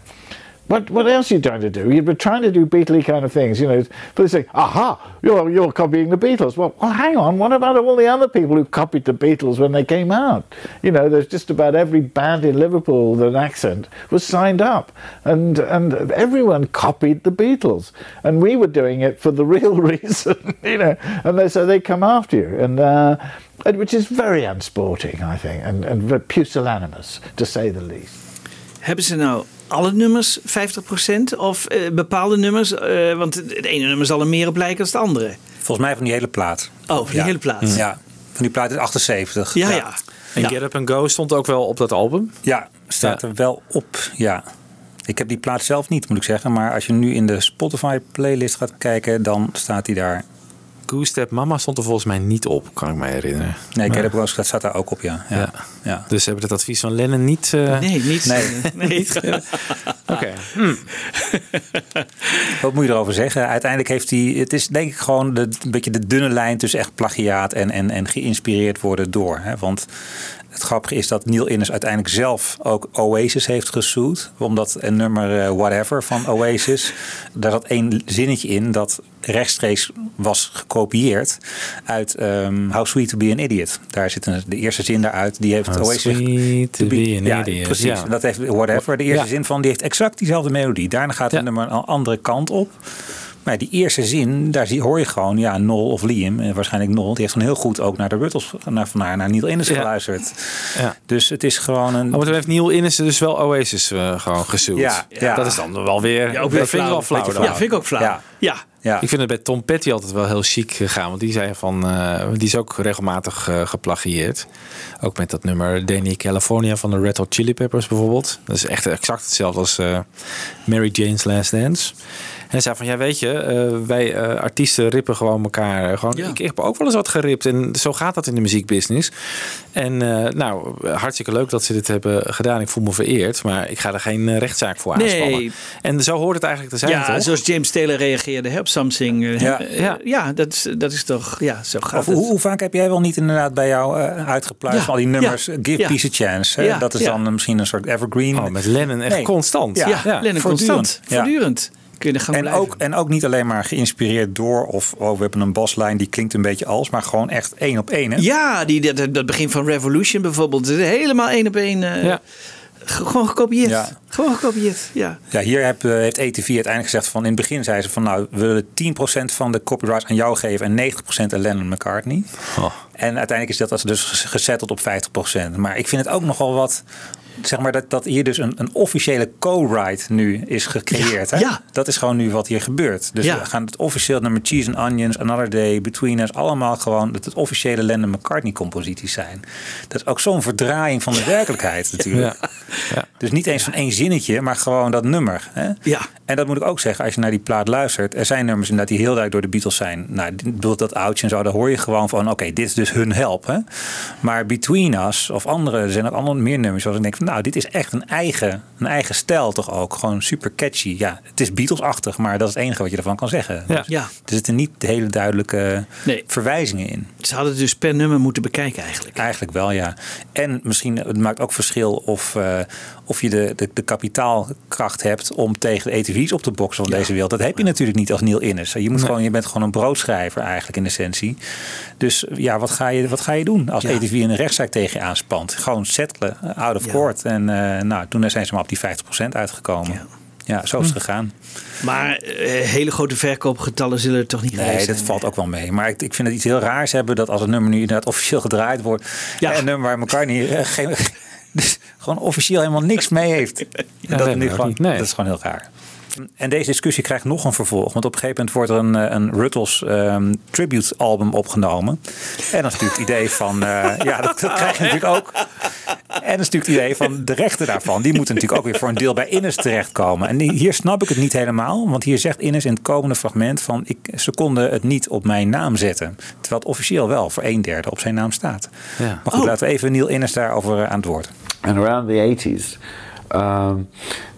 What what else are you trying to do? You've been trying to do Beatley kind of things, you know. But they say, aha, you're you're copying the Beatles. Well, well, hang on. What about all the other people who copied the Beatles when they came out? You know, there's just about every band in Liverpool with an accent was signed up, and and everyone copied the Beatles, and we were doing it for the real reason, you know. And they, so they come after you, and. Uh, which is very unsporting, I think, and, and pusillanimous, to say the least. Hebben alle nummers 50% of eh, bepaalde nummers? Eh, want het ene nummer zal er meer op lijken dan het andere. Volgens mij van die hele plaat. Oh, van die hele plaat. Ja, van die plaat is 78. Ja, ja. En Ja. Get Up and Go stond ook wel op dat album. Ja, staat er wel op. Ja. Ik heb die plaat zelf niet, moet ik zeggen. Maar als je nu in de Spotify playlist gaat kijken, dan staat die daar. Goose Step Mama stond er volgens mij niet op, kan ik me herinneren. Nee, Get Up Rose, dat staat daar ook op, ja. ja. Ja. ja. Dus ze hebben het advies van Lennon niet... eh, Nee, niet. Nee. nee. Oké. Wat moet je erover zeggen? Uiteindelijk heeft hij. Het is denk ik gewoon de, een beetje de dunne lijn tussen echt plagiaat en, en, en geïnspireerd worden door. Hè? Want het grappige is dat Neil Innes uiteindelijk zelf ook Oasis heeft gesued. Omdat een nummer eh, Whatever van Oasis. Daar zat één zinnetje in dat rechtstreeks was gekopieerd uit ehm, How Sweet to Be an Idiot. Daar zit een, de eerste zin daaruit. Die heeft How Oasis. sweet to be an ja, idiot, Precies. ja. Dat heeft Whatever. De eerste Ja. zin van die heeft exact diezelfde melodie. Daarna gaat het nummer een andere kant op. Maar die eerste zin, daar hoor je gewoon, ja, Nol of Liam, eh, waarschijnlijk Nol, die heeft gewoon heel goed ook naar de Ruttles, naar, van naar, naar Neil Innes Ja. geluisterd. Ja. Dus het is gewoon een. Oh, maar toen heeft Neil Innes dus wel Oasis eh, gewoon gesuwd. Ja, ja. Dat is dan wel weer... Ja, ook weer dat vind ik wel flauw. flauw. Ja, vind ik ook flauw. Ja. Ja. Ja. Ik vind het bij Tom Petty altijd wel heel chic gegaan. Want die zei van... eh, die is ook regelmatig eh, geplagieerd. Ook met dat nummer Danny California van de Red Hot Chili Peppers bijvoorbeeld. Dat is echt exact hetzelfde als eh, Mary Jane's Last Dance. En hij zei van, ja weet je, eh, wij eh, artiesten rippen gewoon elkaar. eh, Gewoon, ik, ik heb ook wel eens wat geript en zo gaat dat in de muziekbusiness. En eh, nou, hartstikke leuk dat ze dit hebben gedaan. Ik voel me vereerd, maar ik ga er geen rechtszaak voor Nee. aanspannen. En zo hoort het eigenlijk te zijn, Ja, toch? zoals James Taylor reageerde hè, op Something. eh, Ja. ja. ja, dat, is, dat is toch... Ja, zo gaat Of het. hoe, hoe vaak heb jij wel niet inderdaad bij jou eh, uitgepluist Ja, van al die nummers? ja, Give ja. Peace a Chance. Hè? Dat is ja. dan misschien een soort evergreen. Oh, met Lennon echt constant. Ja, Lennon constant. Ja. Voortdurend. Kun je er gaan En blijven. ook, en ook niet alleen maar geïnspireerd door of oh, we hebben een baslijn die klinkt een beetje als, maar gewoon echt één op één. Hè? Ja, die, dat, dat begin van Revolution bijvoorbeeld. Helemaal één op één. eh, Ja. ge- Gewoon gekopieerd. Ja. Gewoon gekopieerd, ja. Ja, hier heb, eh, heeft ATV uiteindelijk gezegd van in het begin zei ze van nou we willen 10% van de copyright aan jou geven en 90% aan Lennon McCartney. Oh. En uiteindelijk is dat dus gezetteld op 50%. Maar ik vind het ook nogal wat. Zeg maar dat, dat hier dus een, een officiële co-write nu is gecreëerd. Ja, hè? ja. Dat is gewoon nu wat hier gebeurt. Dus Ja. we gaan het officieel nummer Cheese and Onions, Another Day, Between Us, allemaal gewoon dat het officiële Lennon McCartney composities zijn. Dat is ook zo'n verdraaiing van de werkelijkheid natuurlijk. Ja. Dus niet eens van één zinnetje, maar gewoon dat nummer. Hè? Ja. En dat moet ik ook zeggen, als je naar die plaat luistert. Er zijn nummers inderdaad die heel duidelijk door de Beatles zijn. Nou, bijvoorbeeld dat oudje en zo, daar hoor je gewoon van... oké, dit is dus hun help. Hè? Maar Between Us of andere, er zijn ook allemaal meer nummers... zoals ik denk van, nou, dit is echt een eigen, een eigen stijl toch ook. Gewoon super catchy. Ja, het is Beatles-achtig, maar dat is het enige wat je ervan kan zeggen. Ja. Dus Ja. Er zitten niet hele duidelijke verwijzingen in. Ze hadden het dus per nummer moeten bekijken eigenlijk. Eigenlijk wel, ja. En misschien, het maakt ook verschil of, eh, of je de, de, de kapitaalkracht hebt om tegen de ETV's op te boksen van deze wereld. Dat heb je natuurlijk niet als Neil Innes. Je, moet Nee. gewoon, je bent gewoon een broodschrijver eigenlijk in essentie. Dus ja, wat ga je, wat ga je doen als Ja. ETV een rechtszaak tegen je aanspant? Gewoon settelen, out of court. En eh, nou, toen zijn ze maar op die 50% uitgekomen. Ja, zo is het Hm. gegaan. Maar eh, hele grote verkoopgetallen zullen er toch niet Nee, geweest dat valt ook wel mee. Maar ik, ik vind het iets heel raars hebben dat als een nummer nu inderdaad officieel gedraaid wordt. En een nummer waar McCartney eh, geen, dus gewoon officieel helemaal niks mee heeft. Ja, dat, nu gewoon. Nee. dat is gewoon heel raar. En deze discussie krijgt nog een vervolg. Want op een gegeven moment wordt er een, eh, een Ruttles ehm, tribute album opgenomen. En dat is natuurlijk het idee van... eh, ja, dat, dat krijg je natuurlijk ook. En dat is natuurlijk het idee van de rechten daarvan. Die moeten natuurlijk ook weer voor een deel bij Innes terechtkomen. En hier snap ik het niet helemaal. Want hier zegt Innes in het komende fragment van... Ik, ze konden het niet op mijn naam zetten. Terwijl het officieel wel voor een derde op zijn naam staat. Ja. Maar goed, laten we even Neil Innes daarover eh, aan het woord. And around the 80s, um,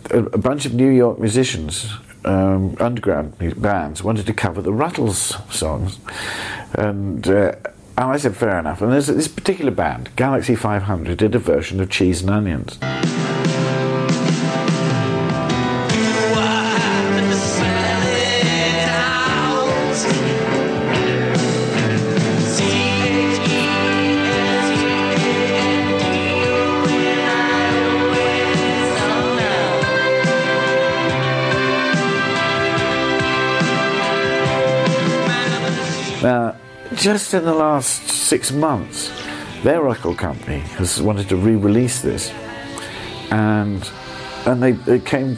a, a bunch of New York musicians, um, underground bands, wanted to cover the Ruttles songs. And, uh, and I said, fair enough. And there's this particular band, Galaxy 500, did a version of Cheese and Onions. Just in the last six months, their record company has wanted to re-release this, and and they, they came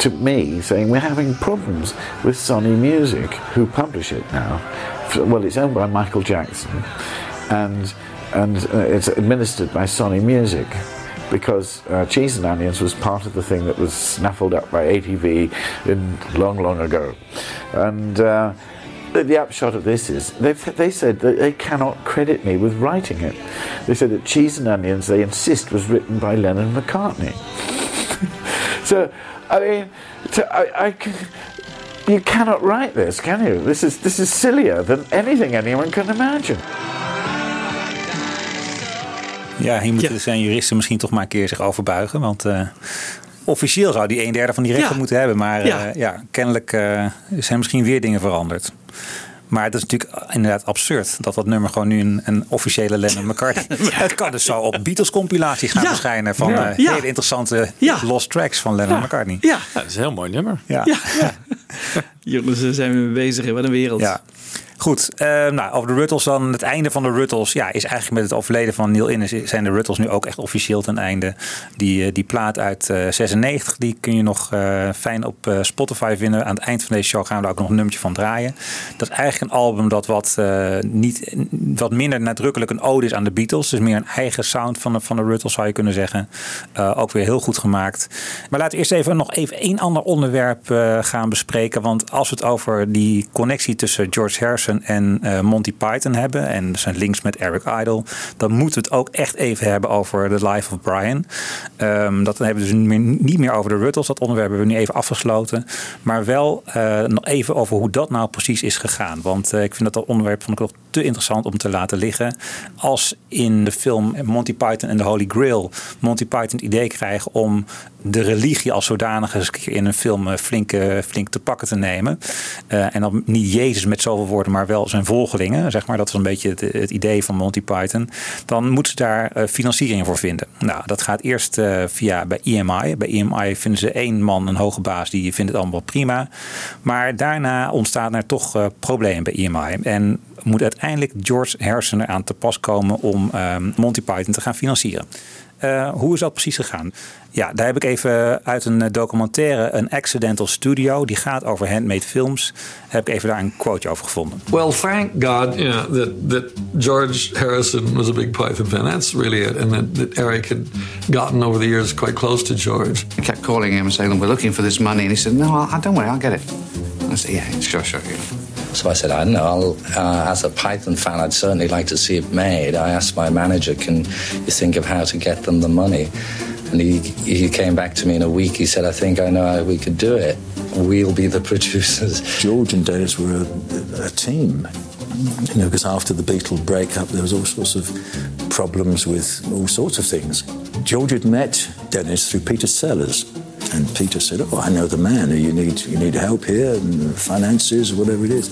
to me saying we're having problems with Sony Music, who publish it now. Well, it's owned by Michael Jackson, and and uh, it's administered by Sony Music. Because uh, Cheese and Onions was part of the thing that was snaffled up by ATV in long, long ago, and uh, the, the upshot of this is they they said that they cannot credit me with writing it. They said that Cheese and Onions they insist was written by Lennon McCartney. so, I mean, to, I, I can, you cannot write this, can you? This is this is sillier than anything anyone can imagine. Ja, hier moeten zijn juristen misschien toch maar een keer zich over buigen. Want eh, officieel zou die een derde van die rechten Ja. moeten hebben. Maar Ja. ja, ja kennelijk eh, zijn misschien weer dingen veranderd. Maar het is natuurlijk inderdaad absurd dat dat nummer gewoon nu een, een officiële Lennon McCartney... het kan dus zo op Beatles compilaties gaan Ja. verschijnen van Ja. eh, Ja. hele interessante Ja. lost tracks van Lennon McCartney. Ja. dat is een heel mooi nummer. Ja. Jongens, daar zijn we mee bezig. hè. Wat een wereld. Ja. Goed, eh, nou, over de Ruttles dan. Het einde van de Ruttles ja, is eigenlijk met het overleden van Neil Innes... zijn de Ruttles nu ook echt officieel ten einde. Die, eh, die plaat uit eh 96, die kun je nog eh, fijn op eh, Spotify vinden. Aan het eind van deze show gaan we daar ook nog een nummertje van draaien. Dat is eigenlijk een album dat wat, eh, niet, wat minder nadrukkelijk een ode is aan de Beatles. Dus meer een eigen sound van de, van de Ruttles zou je kunnen zeggen. Eh, ook weer heel goed gemaakt. Maar laten we eerst even nog even één ander onderwerp eh, gaan bespreken. Want als we het over die connectie tussen George Harrison en eh, Monty Python hebben. En zijn links met Eric Idle. Dan moeten we het ook echt even hebben over The Life of Brian. Ehm, dat hebben we dus niet meer over de Ruttles. Dat onderwerp hebben we nu even afgesloten. Maar wel eh, nog even over hoe dat nou precies is gegaan. Want eh, ik vind dat dat onderwerp vond ik nog te interessant om te laten liggen. Als in de film Monty Python en de Holy Grail Monty Python het idee krijgen om de religie als zodanig in een film eh, flink, flink te pakken te nemen. Eh, en dan niet Jezus met zoveel woorden, maar wel zijn volgelingen. Zeg maar. Dat is een beetje het, idee van Monty Python. Dan moeten ze daar eh, financiering voor vinden. Nou, dat gaat eerst via bij EMI. Bij EMI vinden ze één man, een hoge baas, die vindt het allemaal prima. Maar daarna ontstaan er toch problemen bij EMI. En moet uiteindelijk George Harrison eraan te pas komen om ehm, Monty Python te gaan financieren. Eh, hoe is dat precies gegaan? Ja, daar heb ik even uit een eh, documentaire, een Accidental Studio, die gaat over handmade films, heb ik even daar een quote over gevonden. Well, thank God, you know, that, that George Harrison was a big Python fan. That's really it. And that, that Eric had gotten over the years quite close to George. I kept calling him and saying, we're looking for this money. And he said, no, I, don't worry, I'll get it. I said, yeah, sure, sure. Yeah. So I said, I don't know. Uh, as a Python fan, I'd certainly like to see it made. I asked my manager, can you think of how to get them the money? And he, he came back to me in a week. He said, I think I know how we could do it. We'll be the producers. George and Dennis were a, a team. You know, because after the Beatles breakup, there was all sorts of problems with all sorts of things. George had met Dennis through Peter Sellers. And Peter said, "Oh, I know the man. You need you need help here, and finances, whatever it is."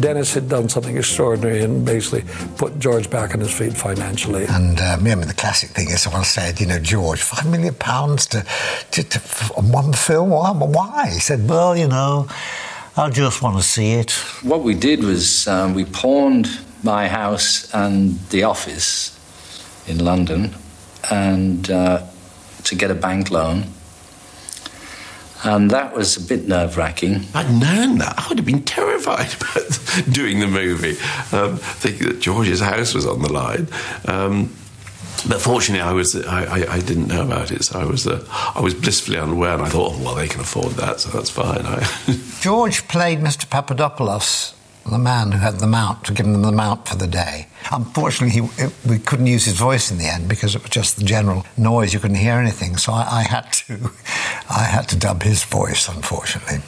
Dennis had done something extraordinary and basically put George back on his feet financially. And um, yeah, I mean, the classic thing is someone said, you know, George, five million pounds to, to, to on one film. Why? Why? He said, well, you know, I just want to see it. What we did was um, we pawned my house and the office in London, and uh, to get a bank loan. And that was a bit nerve wracking. I'd known that. I would have been terrified about doing the movie, um, thinking that George's house was on the line. Um, but fortunately, I was I, I, I didn't know about it, so I was uh, I was blissfully unaware, and I thought, oh, well, they can afford that, so that's fine. I, George played Mr. Papadopoulos, the man who had the mount, to give them the mount for the day. Unfortunately, he, it, we couldn't use his voice in the end because it was just the general noise. You couldn't hear anything, so I, I had to, I had to dub his voice. Unfortunately.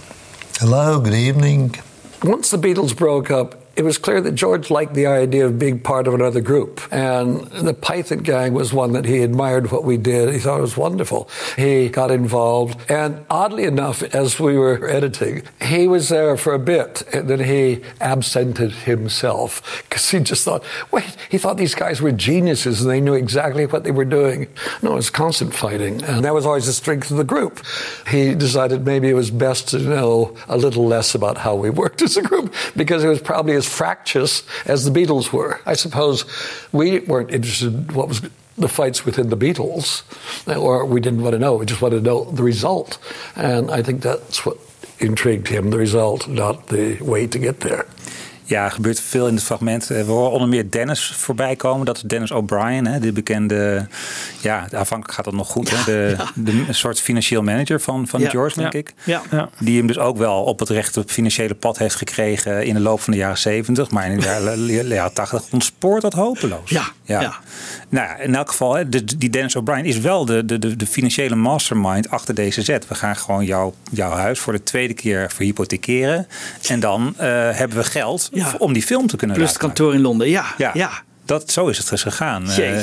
Hello, good evening. Once the Beatles broke up, it was clear that George liked the idea of being part of another group. And the Python Gang was one that he admired what we did. He thought it was wonderful. He got involved. And oddly enough, as we were editing, he was there for a bit and then he absented himself because he just thought, wait, he thought these guys were geniuses and they knew exactly what they were doing. No, it was constant fighting. And that was always the strength of the group. He decided maybe it was best to know a little less about how we worked as a group because it was probably as fractious as the Beatles were. I suppose we weren't interested in what was the fights within the Beatles, or we didn't want to know. We just wanted to know the result. And I think that's what intrigued him, the result, not the way to get there. Ja, er gebeurt veel in het fragment. Eh, We horen onder meer Dennis voorbij komen. Dat is Dennis O'Brien, hè, de bekende... Ja, aanvankelijk gaat dat nog goed. Hè, de, de, een soort financieel manager van, van Ja. George, denk Ja. ik. Ja. Die hem dus ook wel op het rechte financiële pad heeft gekregen... in de loop van de jaren 70. Maar in de jaren, jaren 80 ontspoort dat hopeloos. Ja, ja. ja. Nou ja, in elk geval, hè, de- die Dennis O'Brien is wel de, de, de, de financiële mastermind achter deze zet. We gaan gewoon jouw, jouw huis voor de tweede keer verhypothekeren. En dan eh, hebben we geld Ja. om die film te kunnen Plus het kantoor in Londen, ja. ja. ja. Dat, zo is het dus gegaan. Eh,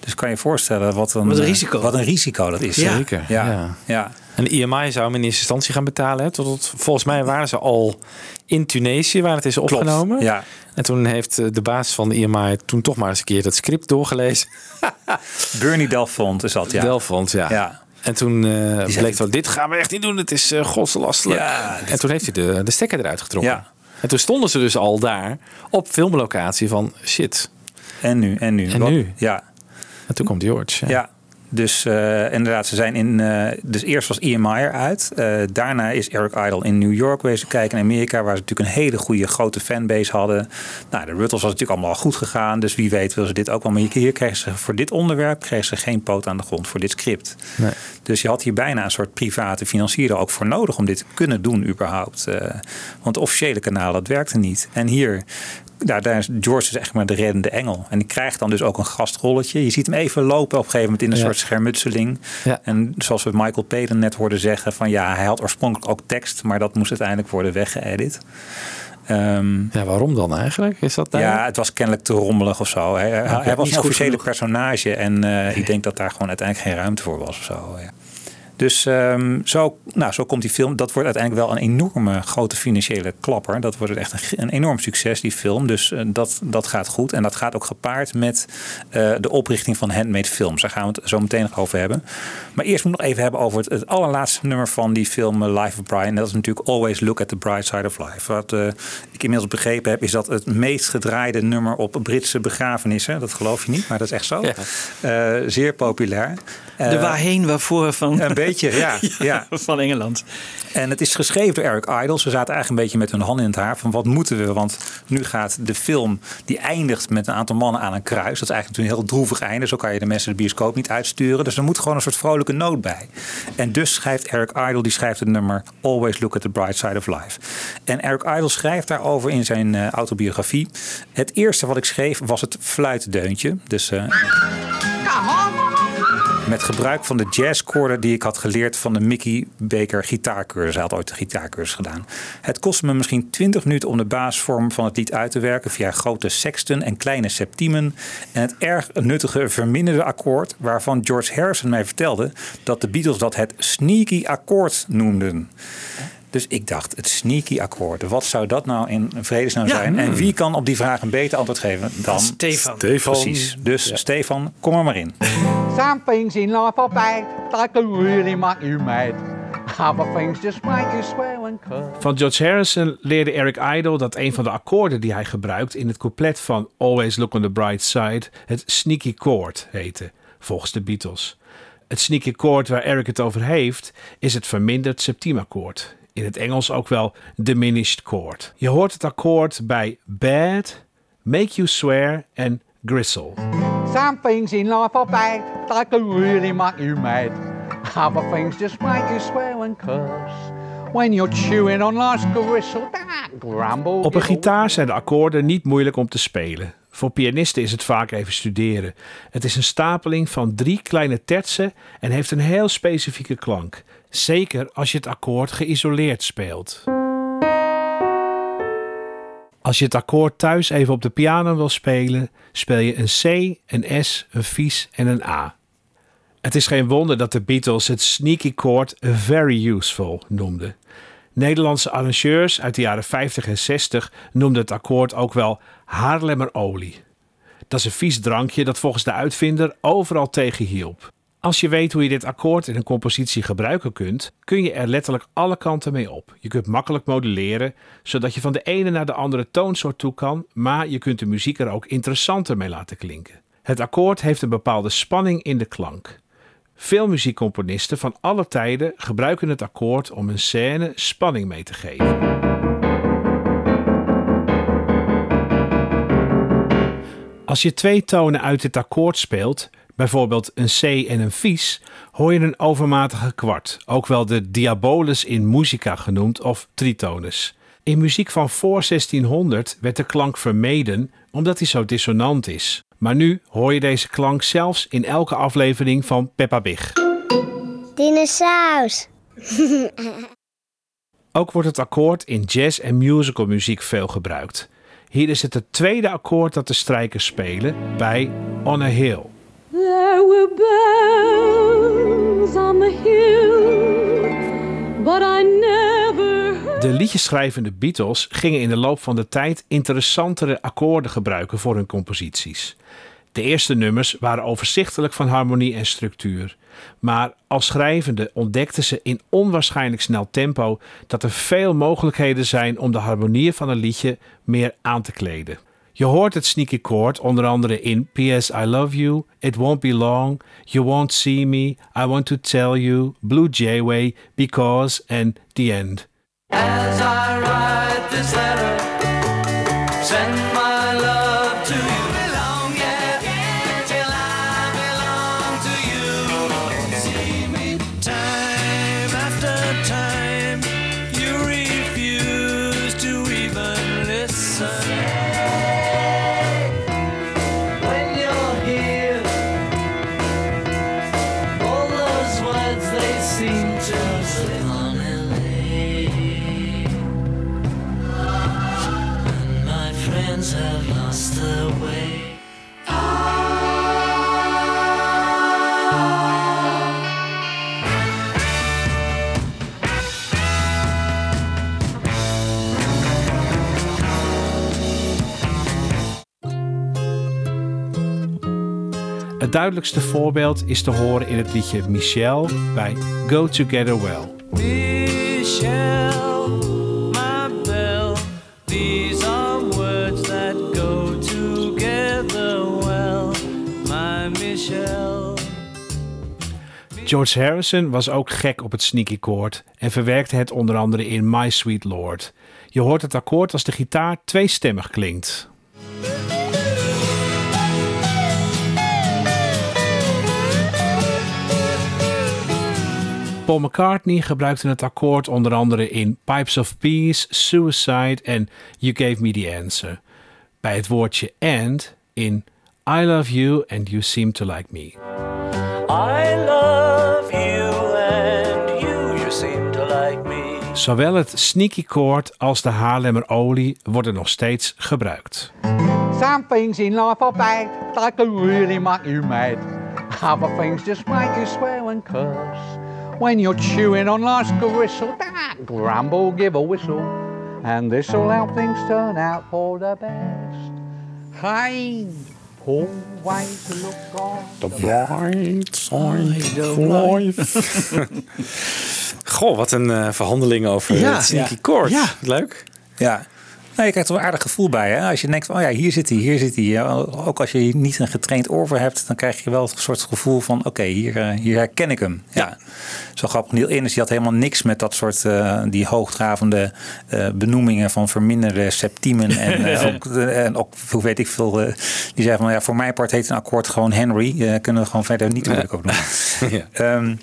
dus kan je voorstellen wat een, Wat een eh, risico. Wat een risico dat is. Zeker. Ja. Ja. Ja. En de IMI zou hem in eerste instantie gaan betalen. Hè, tot, volgens mij waren ze al in Tunesië, waar het is Klopt, opgenomen. ja. En toen heeft eh, de baas van de IMI toen toch maar eens een keer dat script doorgelezen. Bernie Delfont is dat, ja. Delfont, ja. Ja. En toen eh, bleek wel, dit gaan we echt niet doen. Het is uh, godslastelijk. Ja, en toen heeft hij de, de stekker eruit getrokken. Ja. En toen stonden ze dus al daar op filmlocatie van shit. En nu, en nu. En Wat- nu? Ja. En toen komt George. Ja. Dus eh, inderdaad, ze zijn in. eh, dus eerst was EMI eruit. Eh, daarna is Eric Idle in New York wezen kijken. In Amerika, waar ze natuurlijk een hele goede grote fanbase hadden. Nou, de Ruttles was natuurlijk allemaal al goed gegaan. Dus wie weet wil ze dit ook wel. Maar hier kregen ze voor dit onderwerp kregen ze geen poot aan de grond voor dit script. Nee. Dus je had hier bijna een soort private financier ook voor nodig om dit te kunnen doen überhaupt. Want de officiële kanalen, dat werkte niet. En hier, daar, daar is George is echt maar de reddende engel. En die krijgt dan dus ook een gastrolletje. Je ziet hem even lopen op een gegeven moment in een Ja. soort schermutseling. Ja. En zoals we Michael Peden net hoorden zeggen van ja, hij had oorspronkelijk ook tekst, maar dat moest uiteindelijk worden weggeëdit. Ehm, Ja, waarom dan eigenlijk? Is dat daar? ja, het was kennelijk te rommelig of zo. Hij, was een officiële genoeg. personage en eh, ik denk dat daar gewoon uiteindelijk geen ruimte voor was of zo. Ja. Dus ehm, zo, nou, zo komt die film. Dat wordt uiteindelijk wel een enorme grote financiële klapper. Dat wordt echt een, een enorm succes, die film. Dus eh, dat, dat gaat goed. En dat gaat ook gepaard met eh, de oprichting van Handmade Films. Daar gaan we het zo meteen nog over hebben. Maar eerst moet ik nog even hebben over het, het allerlaatste nummer van die film eh, Life of Brian. Dat is natuurlijk Always Look at the Bright Side of Life. Wat ik inmiddels begrepen heb, is dat het meest gedraaide nummer op Britse begrafenissen. Dat geloof je niet, maar dat is echt zo. Zeer populair. De waarheen waarvoor van... Beetje, ja. ja. Van Engeland. En het is geschreven door Eric Idle. Ze zaten eigenlijk een beetje met hun handen in het haar van wat moeten we? Want nu gaat de film, die eindigt met een aantal mannen aan een kruis. Dat is eigenlijk een heel droevig einde. Zo kan je de mensen de bioscoop niet uitsturen. Dus er moet gewoon een soort vrolijke noot bij. En dus schrijft Eric Idle, die schrijft het nummer Always Look at the Bright Side of Life. En Eric Idle schrijft daarover in zijn eh, autobiografie. Het eerste wat ik schreef was het fluitdeuntje. Dus eh, Come on. Met gebruik van de jazzkoorden die ik had geleerd van de Mickey Baker gitaarcursus. Hij had ooit de gitaarcursus gedaan. Het kostte me misschien 20 minuten om de basisvorm van het lied uit te werken via grote sexten en kleine septiemen. En het erg nuttige verminderde akkoord, waarvan George Harrison mij vertelde dat de Beatles dat het sneaky akkoord noemden. Dus ik dacht, het sneaky akkoord. Wat zou dat nou in vredesnaam Ja. zijn? En Hmm. wie kan op die vraag een beter antwoord geven dan Stefan. Stefan. Precies. Dus Stefan, kom er maar in. Some things in life are bad, they can really make you mad. Other things just make you swear and curse. Van George Harrison leerde Eric Idle dat een van de akkoorden die hij gebruikt in het couplet van Always Look on the Bright Side het sneaky chord heette, volgens de Beatles. Het sneaky chord waar Eric het over heeft is het verminderd septiemakkoord. In het Engels ook wel diminished chord. Je hoort het akkoord bij bad, make you swear en gristle. Some things in life are bad, can really make you mad. Other things just make you swear and curse. When you're chewing on life's gristle, that grumble. Op een gitaar zijn de akkoorden niet moeilijk om te spelen. Voor pianisten is het vaak even studeren. Het is een stapeling van drie kleine tertsen en heeft een heel specifieke klank. Zeker als je het akkoord geïsoleerd speelt. Als je het akkoord thuis even op de piano wil spelen, speel je een C, een S, een vies en een A. Het is geen wonder dat de Beatles het sneaky chord very useful noemden. Nederlandse arrangeurs uit de jaren 50 en 60 noemden het akkoord ook wel Haarlemmerolie. Dat is een vies drankje dat volgens de uitvinder overal tegen hielp. Als je weet hoe je dit akkoord in een compositie gebruiken kunt, kun je er letterlijk alle kanten mee op. Je kunt makkelijk moduleren, zodat je van de ene naar de andere toonsoort toe kan, maar je kunt de muziek er ook interessanter mee laten klinken. Het akkoord heeft een bepaalde spanning in de klank. Veel muziekcomponisten van alle tijden gebruiken het akkoord om een scène spanning mee te geven. Als je twee tonen uit het akkoord speelt, bijvoorbeeld een C en een vies, hoor je een overmatige kwart, ook wel de diabolus in musica genoemd of tritonus. In muziek van voor 1600 werd de klank vermeden omdat hij zo dissonant is. Maar nu hoor je deze klank zelfs in elke aflevering van Peppa Big. Dinosaus. Ook wordt het akkoord in jazz- en musicalmuziek veel gebruikt. Hier is het het tweede akkoord dat de strijkers spelen bij On a Hill. Were on the hill. De liedjeschrijvende Beatles gingen in de loop van de tijd interessantere akkoorden gebruiken voor hun composities. De eerste nummers waren overzichtelijk van harmonie en structuur. Maar als schrijvende ontdekten ze in onwaarschijnlijk snel tempo dat er veel mogelijkheden zijn om de harmonieën van een liedje meer aan te kleden. Je hoort het sneaky chord onder andere in P.S. I Love You, It Won't Be Long, You Won't See Me, I Want to Tell You, Blue Jayway, Because and The End. As I write this letter, send my Het duidelijkste voorbeeld is te horen in het liedje Michelle bij Go Together Well. Michelle, my belle, these are words that go together well, my Michelle. George Harrison was ook gek op het sneaky chord en verwerkte het onder andere in My Sweet Lord. Je hoort het akkoord als de gitaar tweestemmig klinkt. Paul McCartney gebruikte het akkoord onder andere in Pipes of Peace, Suicide en You Gave Me the Answer. Bij het woordje and in I Love You and You Seem to Like Me. I love you and you just seem to like me. Zowel het sneaky chord als de Haarlemmer olie worden nog steeds gebruikt. Some things in life are bad, they can really make you mad. Other things just make you swear and curse. When you're chewing on life's gristle, that grumble, give a whistle. And this'll help things turn out for the best. Hey, Paul, way to look on. The bright side of life. Goh, wat een eh, verhandeling over Ja. het sneaky Ja. Ja. Leuk. Ja. Nou, je krijgt er een aardig gevoel bij. Hè? Als je denkt, van, oh ja, hier zit hij, hier zit hij. Ja, ook als je niet een getraind oor voor hebt, dan krijg je wel een soort gevoel van, oké, hier, eh, hier herken ik hem. Ja. Zo grappig. Neil Innes, die had helemaal niks met dat soort, eh, die hoogdravende eh, benoemingen van verminderde septiemen. En, ook, en ook, hoe weet ik veel, die zei van, ja, voor mijn part heet een akkoord gewoon Henry. Kunnen we gewoon verder niet moeilijk over doen. Ehm,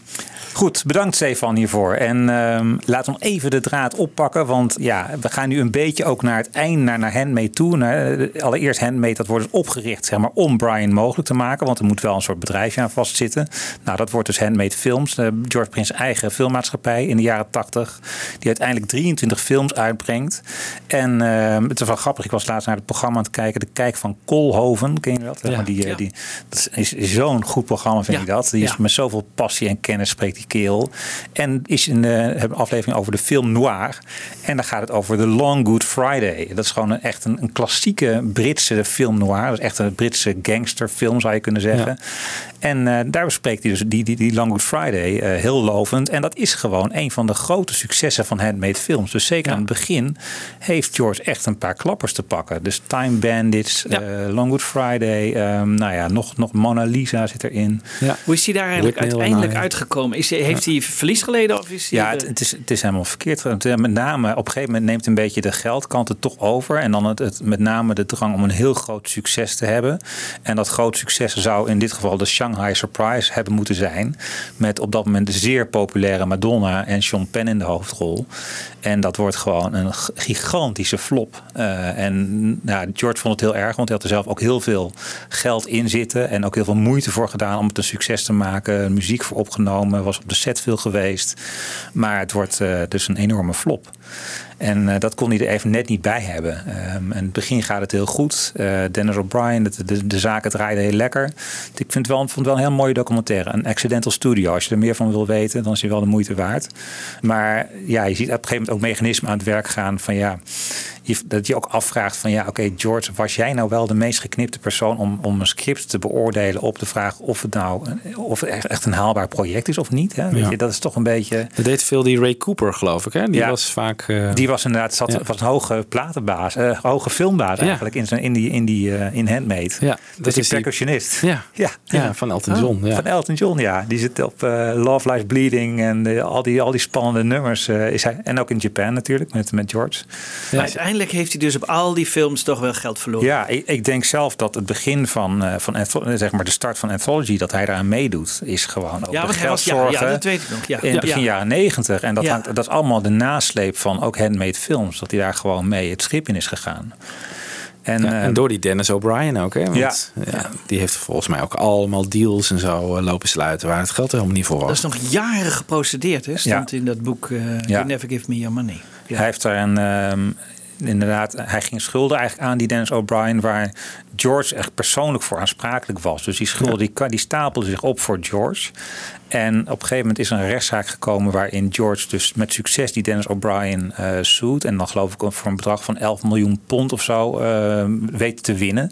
Goed, bedankt Stefan hiervoor. En ehm, laten we nog even de draad oppakken. Want ja, we gaan nu een beetje ook naar het eind, naar, naar Handmade toe. Naar, eh, allereerst Handmade, dat wordt dus opgericht zeg maar, om Brian mogelijk te maken. Want er moet wel een soort bedrijfje aan vastzitten. Nou, dat wordt dus Handmade Films. eh, George Prince eigen filmmaatschappij in de jaren 80. Die uiteindelijk 23 films uitbrengt. En ehm, het is wel grappig. Ik was laatst naar het programma aan het kijken. De Kijk van Koolhoven. Ken je dat? Ja. Maar die, eh, Ja. die, dat is, is zo'n goed programma, vind Ja. ik dat. Die is met zoveel passie en kennis spreekt die kerel. En is in de, aflevering over de film Noir. En dan gaat het over The Long Good Friday. Dat is gewoon een, echt een, een klassieke Britse film noir. Dat is echt een Britse gangsterfilm, zou je kunnen zeggen. En eh, daar bespreekt hij dus die, die, die Long Good Friday eh, heel lovend. En dat is gewoon een van de grote successen van handmade films. Dus zeker aan het begin heeft George echt een paar klappers te pakken. Dus Time Bandits, eh, Long Good Friday. ehm, nou ja, nog, nog Mona Lisa zit erin. Hoe is hij daar eigenlijk uiteindelijk uitgekomen? Is, hij- heeft hij verlies geleden? Of is Ja, het, het, is, het is helemaal verkeerd. Eh, Met name op een gegeven moment neemt een beetje de geldkant het toch over. En dan het, het, met name de drang om een heel groot succes te hebben. En dat groot succes zou in dit geval de Shanghai Surprise hebben moeten zijn. Met op dat moment de zeer populaire Madonna en Sean Penn in de hoofdrol. En dat wordt gewoon een gigantische flop. Eh, en nou, George vond het heel erg, want hij had er zelf ook heel veel geld in zitten. En ook heel veel moeite voor gedaan om het een succes te maken. Muziek voor opgenomen, was op de set veel geweest. Maar het wordt eh, dus een enorme flop. En eh, dat kon hij er even net niet bij hebben. Ehm, in het begin gaat het heel goed. Eh, Dennis O'Brien, de, de, de zaken draaiden heel lekker. Ik vind het wel, vond het wel een heel mooie documentaire. Een Accidental Studio. Als je er meer van wil weten, dan is hij wel de moeite waard. Maar ja, je ziet op een gegeven moment ook mechanismen aan het werk gaan van ja, je, dat je ook afvraagt van ja, oké George, was jij nou wel de meest geknipte persoon om, om een script te beoordelen op de vraag of het nou of het echt, echt een haalbaar project is of niet? Hè? Weet Ja. je, dat is toch een beetje. Dat deed veel die Ray Cooper, geloof ik. Hè? Die Ja. was vaak... eh, Die was inderdaad zat, Ja. was een hoge platenbaas, eh, hoge filmbaas Ja. eigenlijk in, zijn, in die in die eh, in Handmade. Ja, dat is die is die- percussionist. Ja. ja, Ja, van Elton John, ja. Van Elton John, ja. Die zit op eh, Love Lies Bleeding en al, die, al die spannende nummers eh, is hij. En ook in Japan natuurlijk met, met George. Maar uiteindelijk heeft hij dus op al die films toch wel geld verloren. Ja, ik, ik denk zelf dat het begin van, eh, van zeg maar de start van Anthology, dat hij eraan meedoet, is gewoon ook Ja, de want hij was- ja, geldzorgen ja, dat weet ik nog, ja. in Ja. begin Ja. jaren negentig. En dat, Ja. hangt, dat is allemaal de nasleep van ook handmade films, dat hij daar gewoon mee het schip in is gegaan. En, Ja, en eh, door die Dennis O'Brien ook, hè? Want, Ja. ja, Die heeft volgens mij ook allemaal deals en zo eh, lopen sluiten waar het geld er helemaal niet voor was. Dat is nog jaren geprocedeerd, hè? Stond in dat boek eh Ja. You Never Give Me Your Money. Ja. Hij heeft daar een. ehm, inderdaad, hij ging schulden eigenlijk aan die Dennis O'Brien, waar George echt persoonlijk voor aansprakelijk was. Dus die schulden die, die stapelden zich op voor George. En op een gegeven moment is er een rechtszaak gekomen waarin George dus met succes die Dennis O'Brien eh suit. En dan geloof ik voor een bedrag van 11 miljoen pond of zo eh, weet te winnen.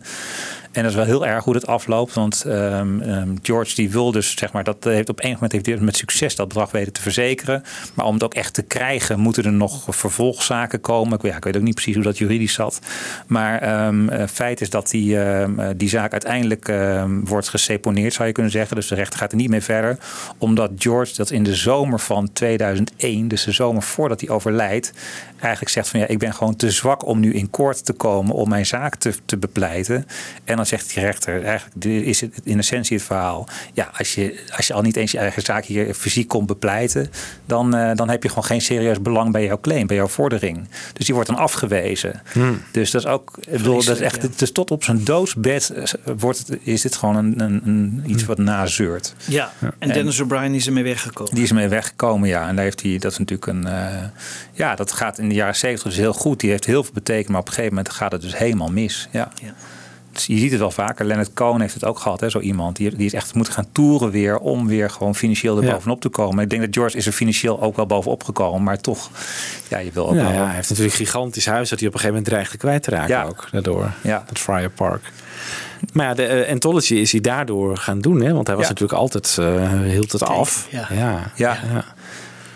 En dat is wel heel erg hoe dat afloopt. Want ehm, ehm, George die wil dus, zeg maar, dat heeft op een moment heeft hij met succes dat bedrag weten te verzekeren. Maar om het ook echt te krijgen, moeten er nog vervolgzaken komen. Ik, weet- ja, ik weet ook niet precies hoe dat juridisch zat. Maar eh, feit is dat die, ehm, eh, die zaak uiteindelijk ehm, wordt geseponeerd, zou je kunnen zeggen. Dus de rechter gaat er niet mee verder. Omdat George dat in de zomer van 2001, dus de zomer voordat hij overlijdt, eigenlijk zegt van ja, ik ben gewoon te zwak om nu in koord te komen om mijn zaak te, te bepleiten. En dan zegt die rechter, eigenlijk is het in essentie het verhaal. Ja, als je, als je al niet eens je eigen zaak hier fysiek komt bepleiten, dan, eh, dan heb je gewoon geen serieus belang bij jouw claim, bij jouw vordering. Dus die wordt dan afgewezen. Dus dat is ook, ik bedoel, dat is echt, het is tot op zijn doodsbed eh, wordt het, is dit gewoon een, een, een, iets wat nazeurt. Ja, en Dennis O'Brien is ermee weggekomen. Die is ermee weggekomen, ja. En daar heeft hij, dat is natuurlijk een. eh, ja, dat gaat in de jaren 70 dus heel goed. Die heeft heel veel betekend, maar op een gegeven moment gaat het dus helemaal mis. Ja. Dus je ziet het wel vaker. Leonard Cohen heeft het ook gehad, hè, zo iemand. Die, die is echt moeten gaan toeren weer om weer gewoon financieel er Ja. bovenop te komen. Ik denk dat George is er financieel ook wel bovenop gekomen, maar toch, ja, je wil ook Ja, wel. ja, hij heeft natuurlijk een gigantisch huis dat hij op een gegeven moment dreigde kwijt te raken Ja. ook. Daardoor. Ja. Het Friar Park. Maar ja, de eh, Anthology is hij daardoor gaan doen. Hè? Want hij was Ja. natuurlijk altijd, eh, hield het af. ja. ja. Ja.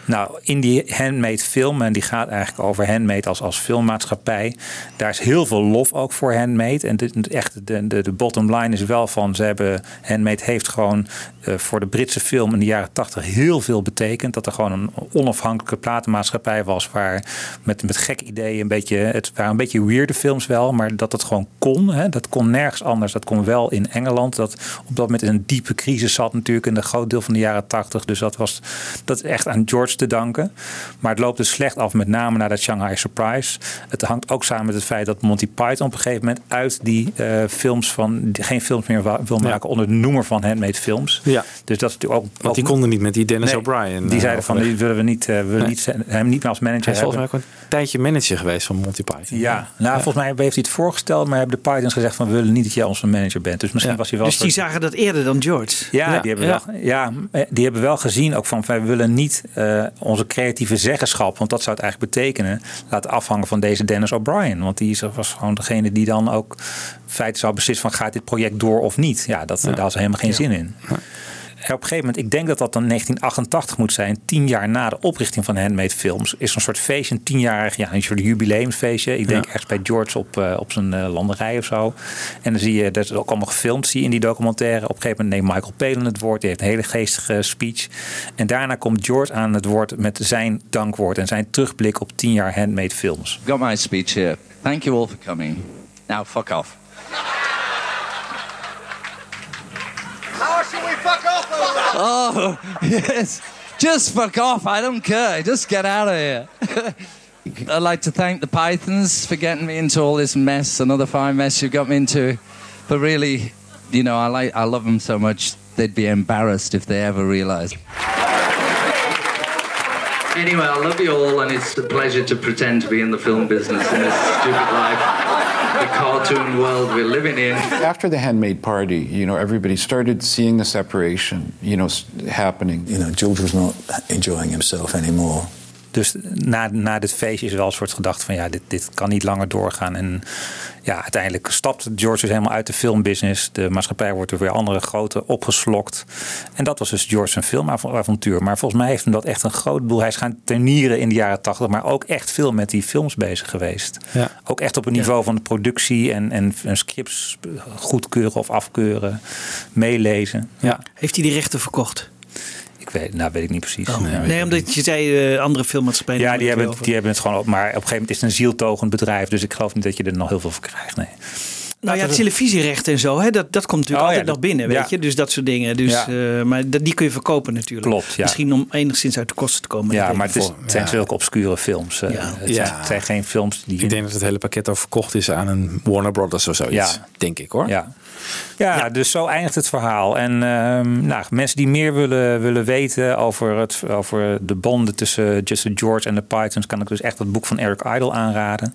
Nou, in die handmade film, en die gaat eigenlijk over handmade als, als filmmaatschappij. Daar is heel veel lof ook voor handmade. En de- echt, de, de, de bottom line is wel van, ze hebben, handmade heeft gewoon eh, voor de Britse film in de jaren tachtig heel veel betekend. Dat er gewoon een onafhankelijke platenmaatschappij was waar met, met gek ideeën een beetje, het waren een beetje weirde films wel, maar dat het gewoon kon. Hè, dat kon nergens anders. Dat kon wel in Engeland. Dat op dat moment in een diepe crisis zat natuurlijk in een groot deel van de jaren tachtig. Dus dat was dat echt aan George te danken. Maar het loopt dus slecht af, met name na dat Shanghai Surprise. Het hangt ook samen met het feit dat Monty Python op een gegeven moment uit die eh, films van die geen films meer wil maken onder de noemer van handmade films. Ja. Dus dat is natuurlijk ook. Want die ook- konden niet met die Dennis Nee, O'Brien. Die eh, zeiden van die willen we niet, we willen Nee. niet hem niet meer als manager Hij is volgens hebben. mij ook een tijdje manager geweest van Monty Python. Ja, nou, volgens mij heeft hij het voorgesteld, maar hebben de Pythons gezegd van we willen niet dat jij onze manager bent. Dus misschien was hij wel. Dus die zagen dat eerder dan George. Ja, die, hebben ja. Wel, ja, die hebben wel gezien ook van wij willen niet eh, onze creatieve zeggenschap, want dat zou het eigenlijk betekenen, laten afhangen van deze Dennis O'Brien. Want die was gewoon degene die dan ook in feite zou beslissen van gaat dit project door of niet. Ja, dat, daar was helemaal geen zin in. Op een gegeven moment, ik denk dat dat dan 1988 moet zijn, tien jaar na de oprichting van Handmade Films, is zo'n soort feestje, een tienjarig, ja, een soort jubileumfeestje. Ik denk Ja. ergens bij George op, eh, op zijn eh, landerij of zo. En dan zie je, dat is ook allemaal gefilmd, zie je in die documentaire. Op een gegeven moment neemt Michael Palin het woord, die heeft een hele geestige speech. En daarna komt George aan het woord met zijn dankwoord en zijn terugblik op tien jaar Handmade Films. Got my speech here. Thank you all for coming. Now, fuck off. How should we fuck off? Oh, yes. Just fuck off. I don't care. Just get out of here. I'd like to thank the Pythons for getting me into all this mess, another fine mess you've got me into. But really, you know, I like, I love them so much. They'd be embarrassed if they ever realized. Anyway, I love you all, and it's a pleasure to pretend to be in the film business in this stupid life, the cartoon world we're living in. After the handmade party, you know, everybody started seeing the separation, you know, happening. You know, George was not enjoying himself anymore. Dus na, na dit feestje is wel een soort gedachte van ja, dit, dit kan niet langer doorgaan. En ja, uiteindelijk stapt George dus helemaal uit de filmbusiness. De maatschappij wordt door weer andere grote opgeslokt. En dat was dus George zijn filmavontuur. Maar volgens mij heeft hem dat echt een groot boel. Hij is gaan turnieren in de jaren tachtig, maar ook echt veel met die films bezig geweest. Ja. Ook echt op een niveau van de productie en, en, en scripts goedkeuren of afkeuren, meelezen. Ja. Heeft hij die rechten verkocht? Ik weet, nou weet ik niet precies. Oh, Nee, nee, omdat je zei eh, andere filmmaatschappijen. Ja, die hebben het die hebben het gewoon op. Maar op een gegeven moment is het een zieltogend bedrijf. Dus ik geloof niet dat je er nog heel veel voor krijgt. Nee. Nou ja, televisierechten en zo, hè, dat, dat komt natuurlijk Oh ja, altijd nog binnen, weet ja. je. Dus dat soort dingen. Dus, Ja. eh, maar dat, die kun je verkopen natuurlijk. Klopt, ja. Misschien om enigszins uit de kosten te komen. Ja, maar het, is, zijn Ja. zulke obscure films. eh, Ja. Het, zijn, het zijn geen films die... Ik denk dat het hele pakket al verkocht is aan een Warner Brothers of zoiets. Ja. Denk ik hoor. Ja. Ja, dus zo eindigt het verhaal. En ehm, nou, mensen die meer willen, willen weten over, het, over de banden tussen Justin George en de Pythons, kan ik dus echt het boek van Eric Idle aanraden.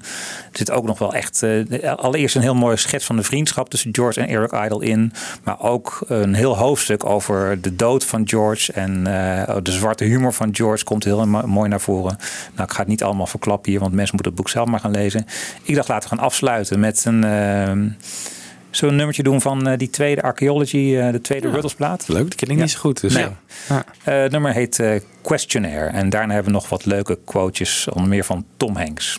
Er zit ook nog wel echt, eh, allereerst een heel mooie schets van de vriendschap tussen George en Eric Idle in. Maar ook een heel hoofdstuk over de dood van George. En eh, de zwarte humor van George komt heel mo- mooi naar voren. Nou, ik ga het niet allemaal verklappen hier, want mensen moeten het boek zelf maar gaan lezen. Ik dacht, laten we gaan afsluiten met een. ehm, Zullen we een nummertje doen van eh, die tweede Archaeology, eh, de tweede Ruddlesplaat? Leuk, dat ken ik niet zo goed. Dus nee. ja. Ja. Eh, het nummer heet eh, Questionnaire. En daarna hebben we nog wat leuke quotejes, onder meer van Tom Hanks.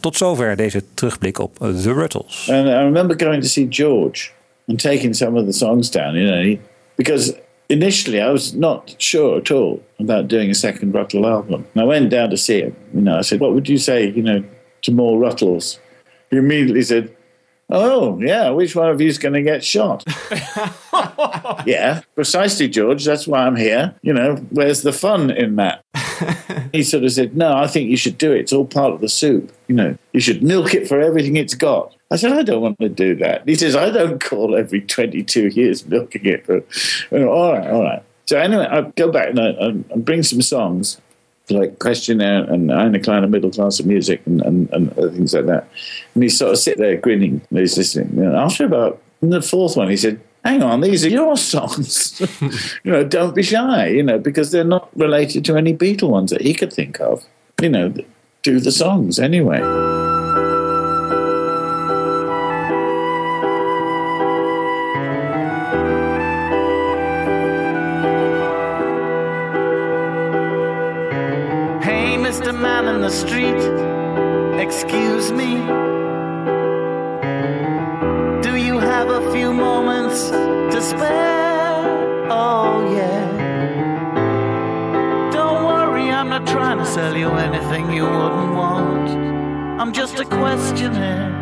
Tot zover deze terugblik op The Ruttles. And I remember going to see George and taking some of the songs down, you know, because initially I was not sure at all about doing a second Ruttle album. And I went down to see him. You know, I said, "What would you say, you know, to more Ruttles?" He immediately said, "Oh, yeah, which one of you is going to get shot?" yeah, precisely, George. That's why I'm here. You know, where's the fun in that? he sort of said, No, I think you should do it. It's all part of the soup. You know, you should milk it for everything it's got. I said, I don't want to do that. He says, I don't call every 22 years milking it. But, all right, all right. So anyway, I go back and I, I bring some songs like Questionnaire and Eine kleine Middle Class of Music and, and, and things like that. And he sort of sit there grinning and he's listening. And after about the fourth one, he said, hang on, these are your songs. you know, don't be shy, you know, because they're not related to any Beatle ones that he could think of. You know, do the songs anyway. The street, excuse me. Do you have a few moments to spare? Oh, yeah. Don't worry, I'm not trying to sell you anything you wouldn't want. I'm just a questioner.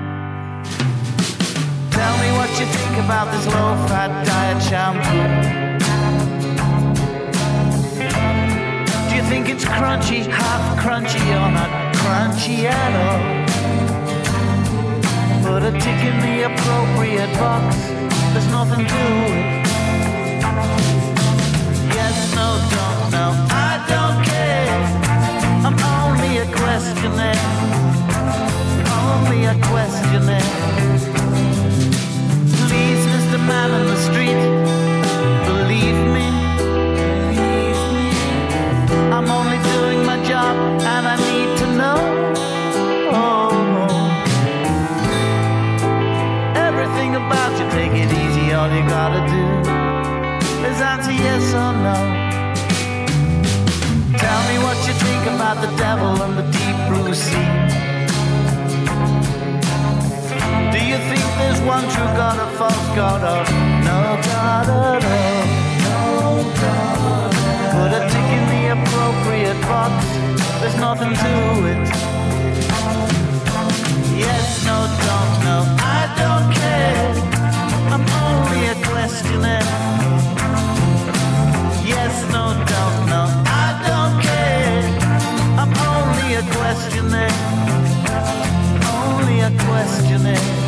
Tell me what you think about this low fat diet shampoo. Think it's crunchy, half crunchy, or not crunchy at all? Put a tick in the appropriate box. There's nothing to it. Yes, no, don't, no, I don't care. I'm only a questionnaire. Only a questionnaire. Please, Mr. Man in the street, doing and I need to know everything about you. Take it easy, all you gotta do is answer yes or no. Tell me what you think about the devil and the deep blue sea. Do you think there's one true God, a false God, or no God at all? No God. Put a tick in the appropriate box. There's nothing to it. Yes, no, don't, no, I don't care. I'm only a questioner. Yes, no, don't, no, I don't care. I'm only a questioner. Only a questioner.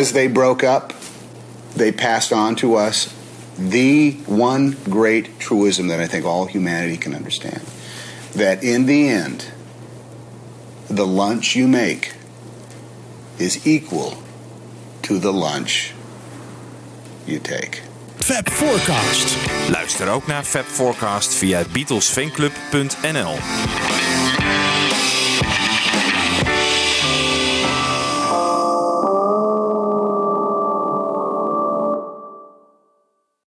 As they broke up, they passed on to us the one great truism that I think all humanity can understand that in the end, the lunch you make is equal to the lunch you take. Fab Forecast. Luister ook naar Fab Forecast via beatlesfanclub.nl.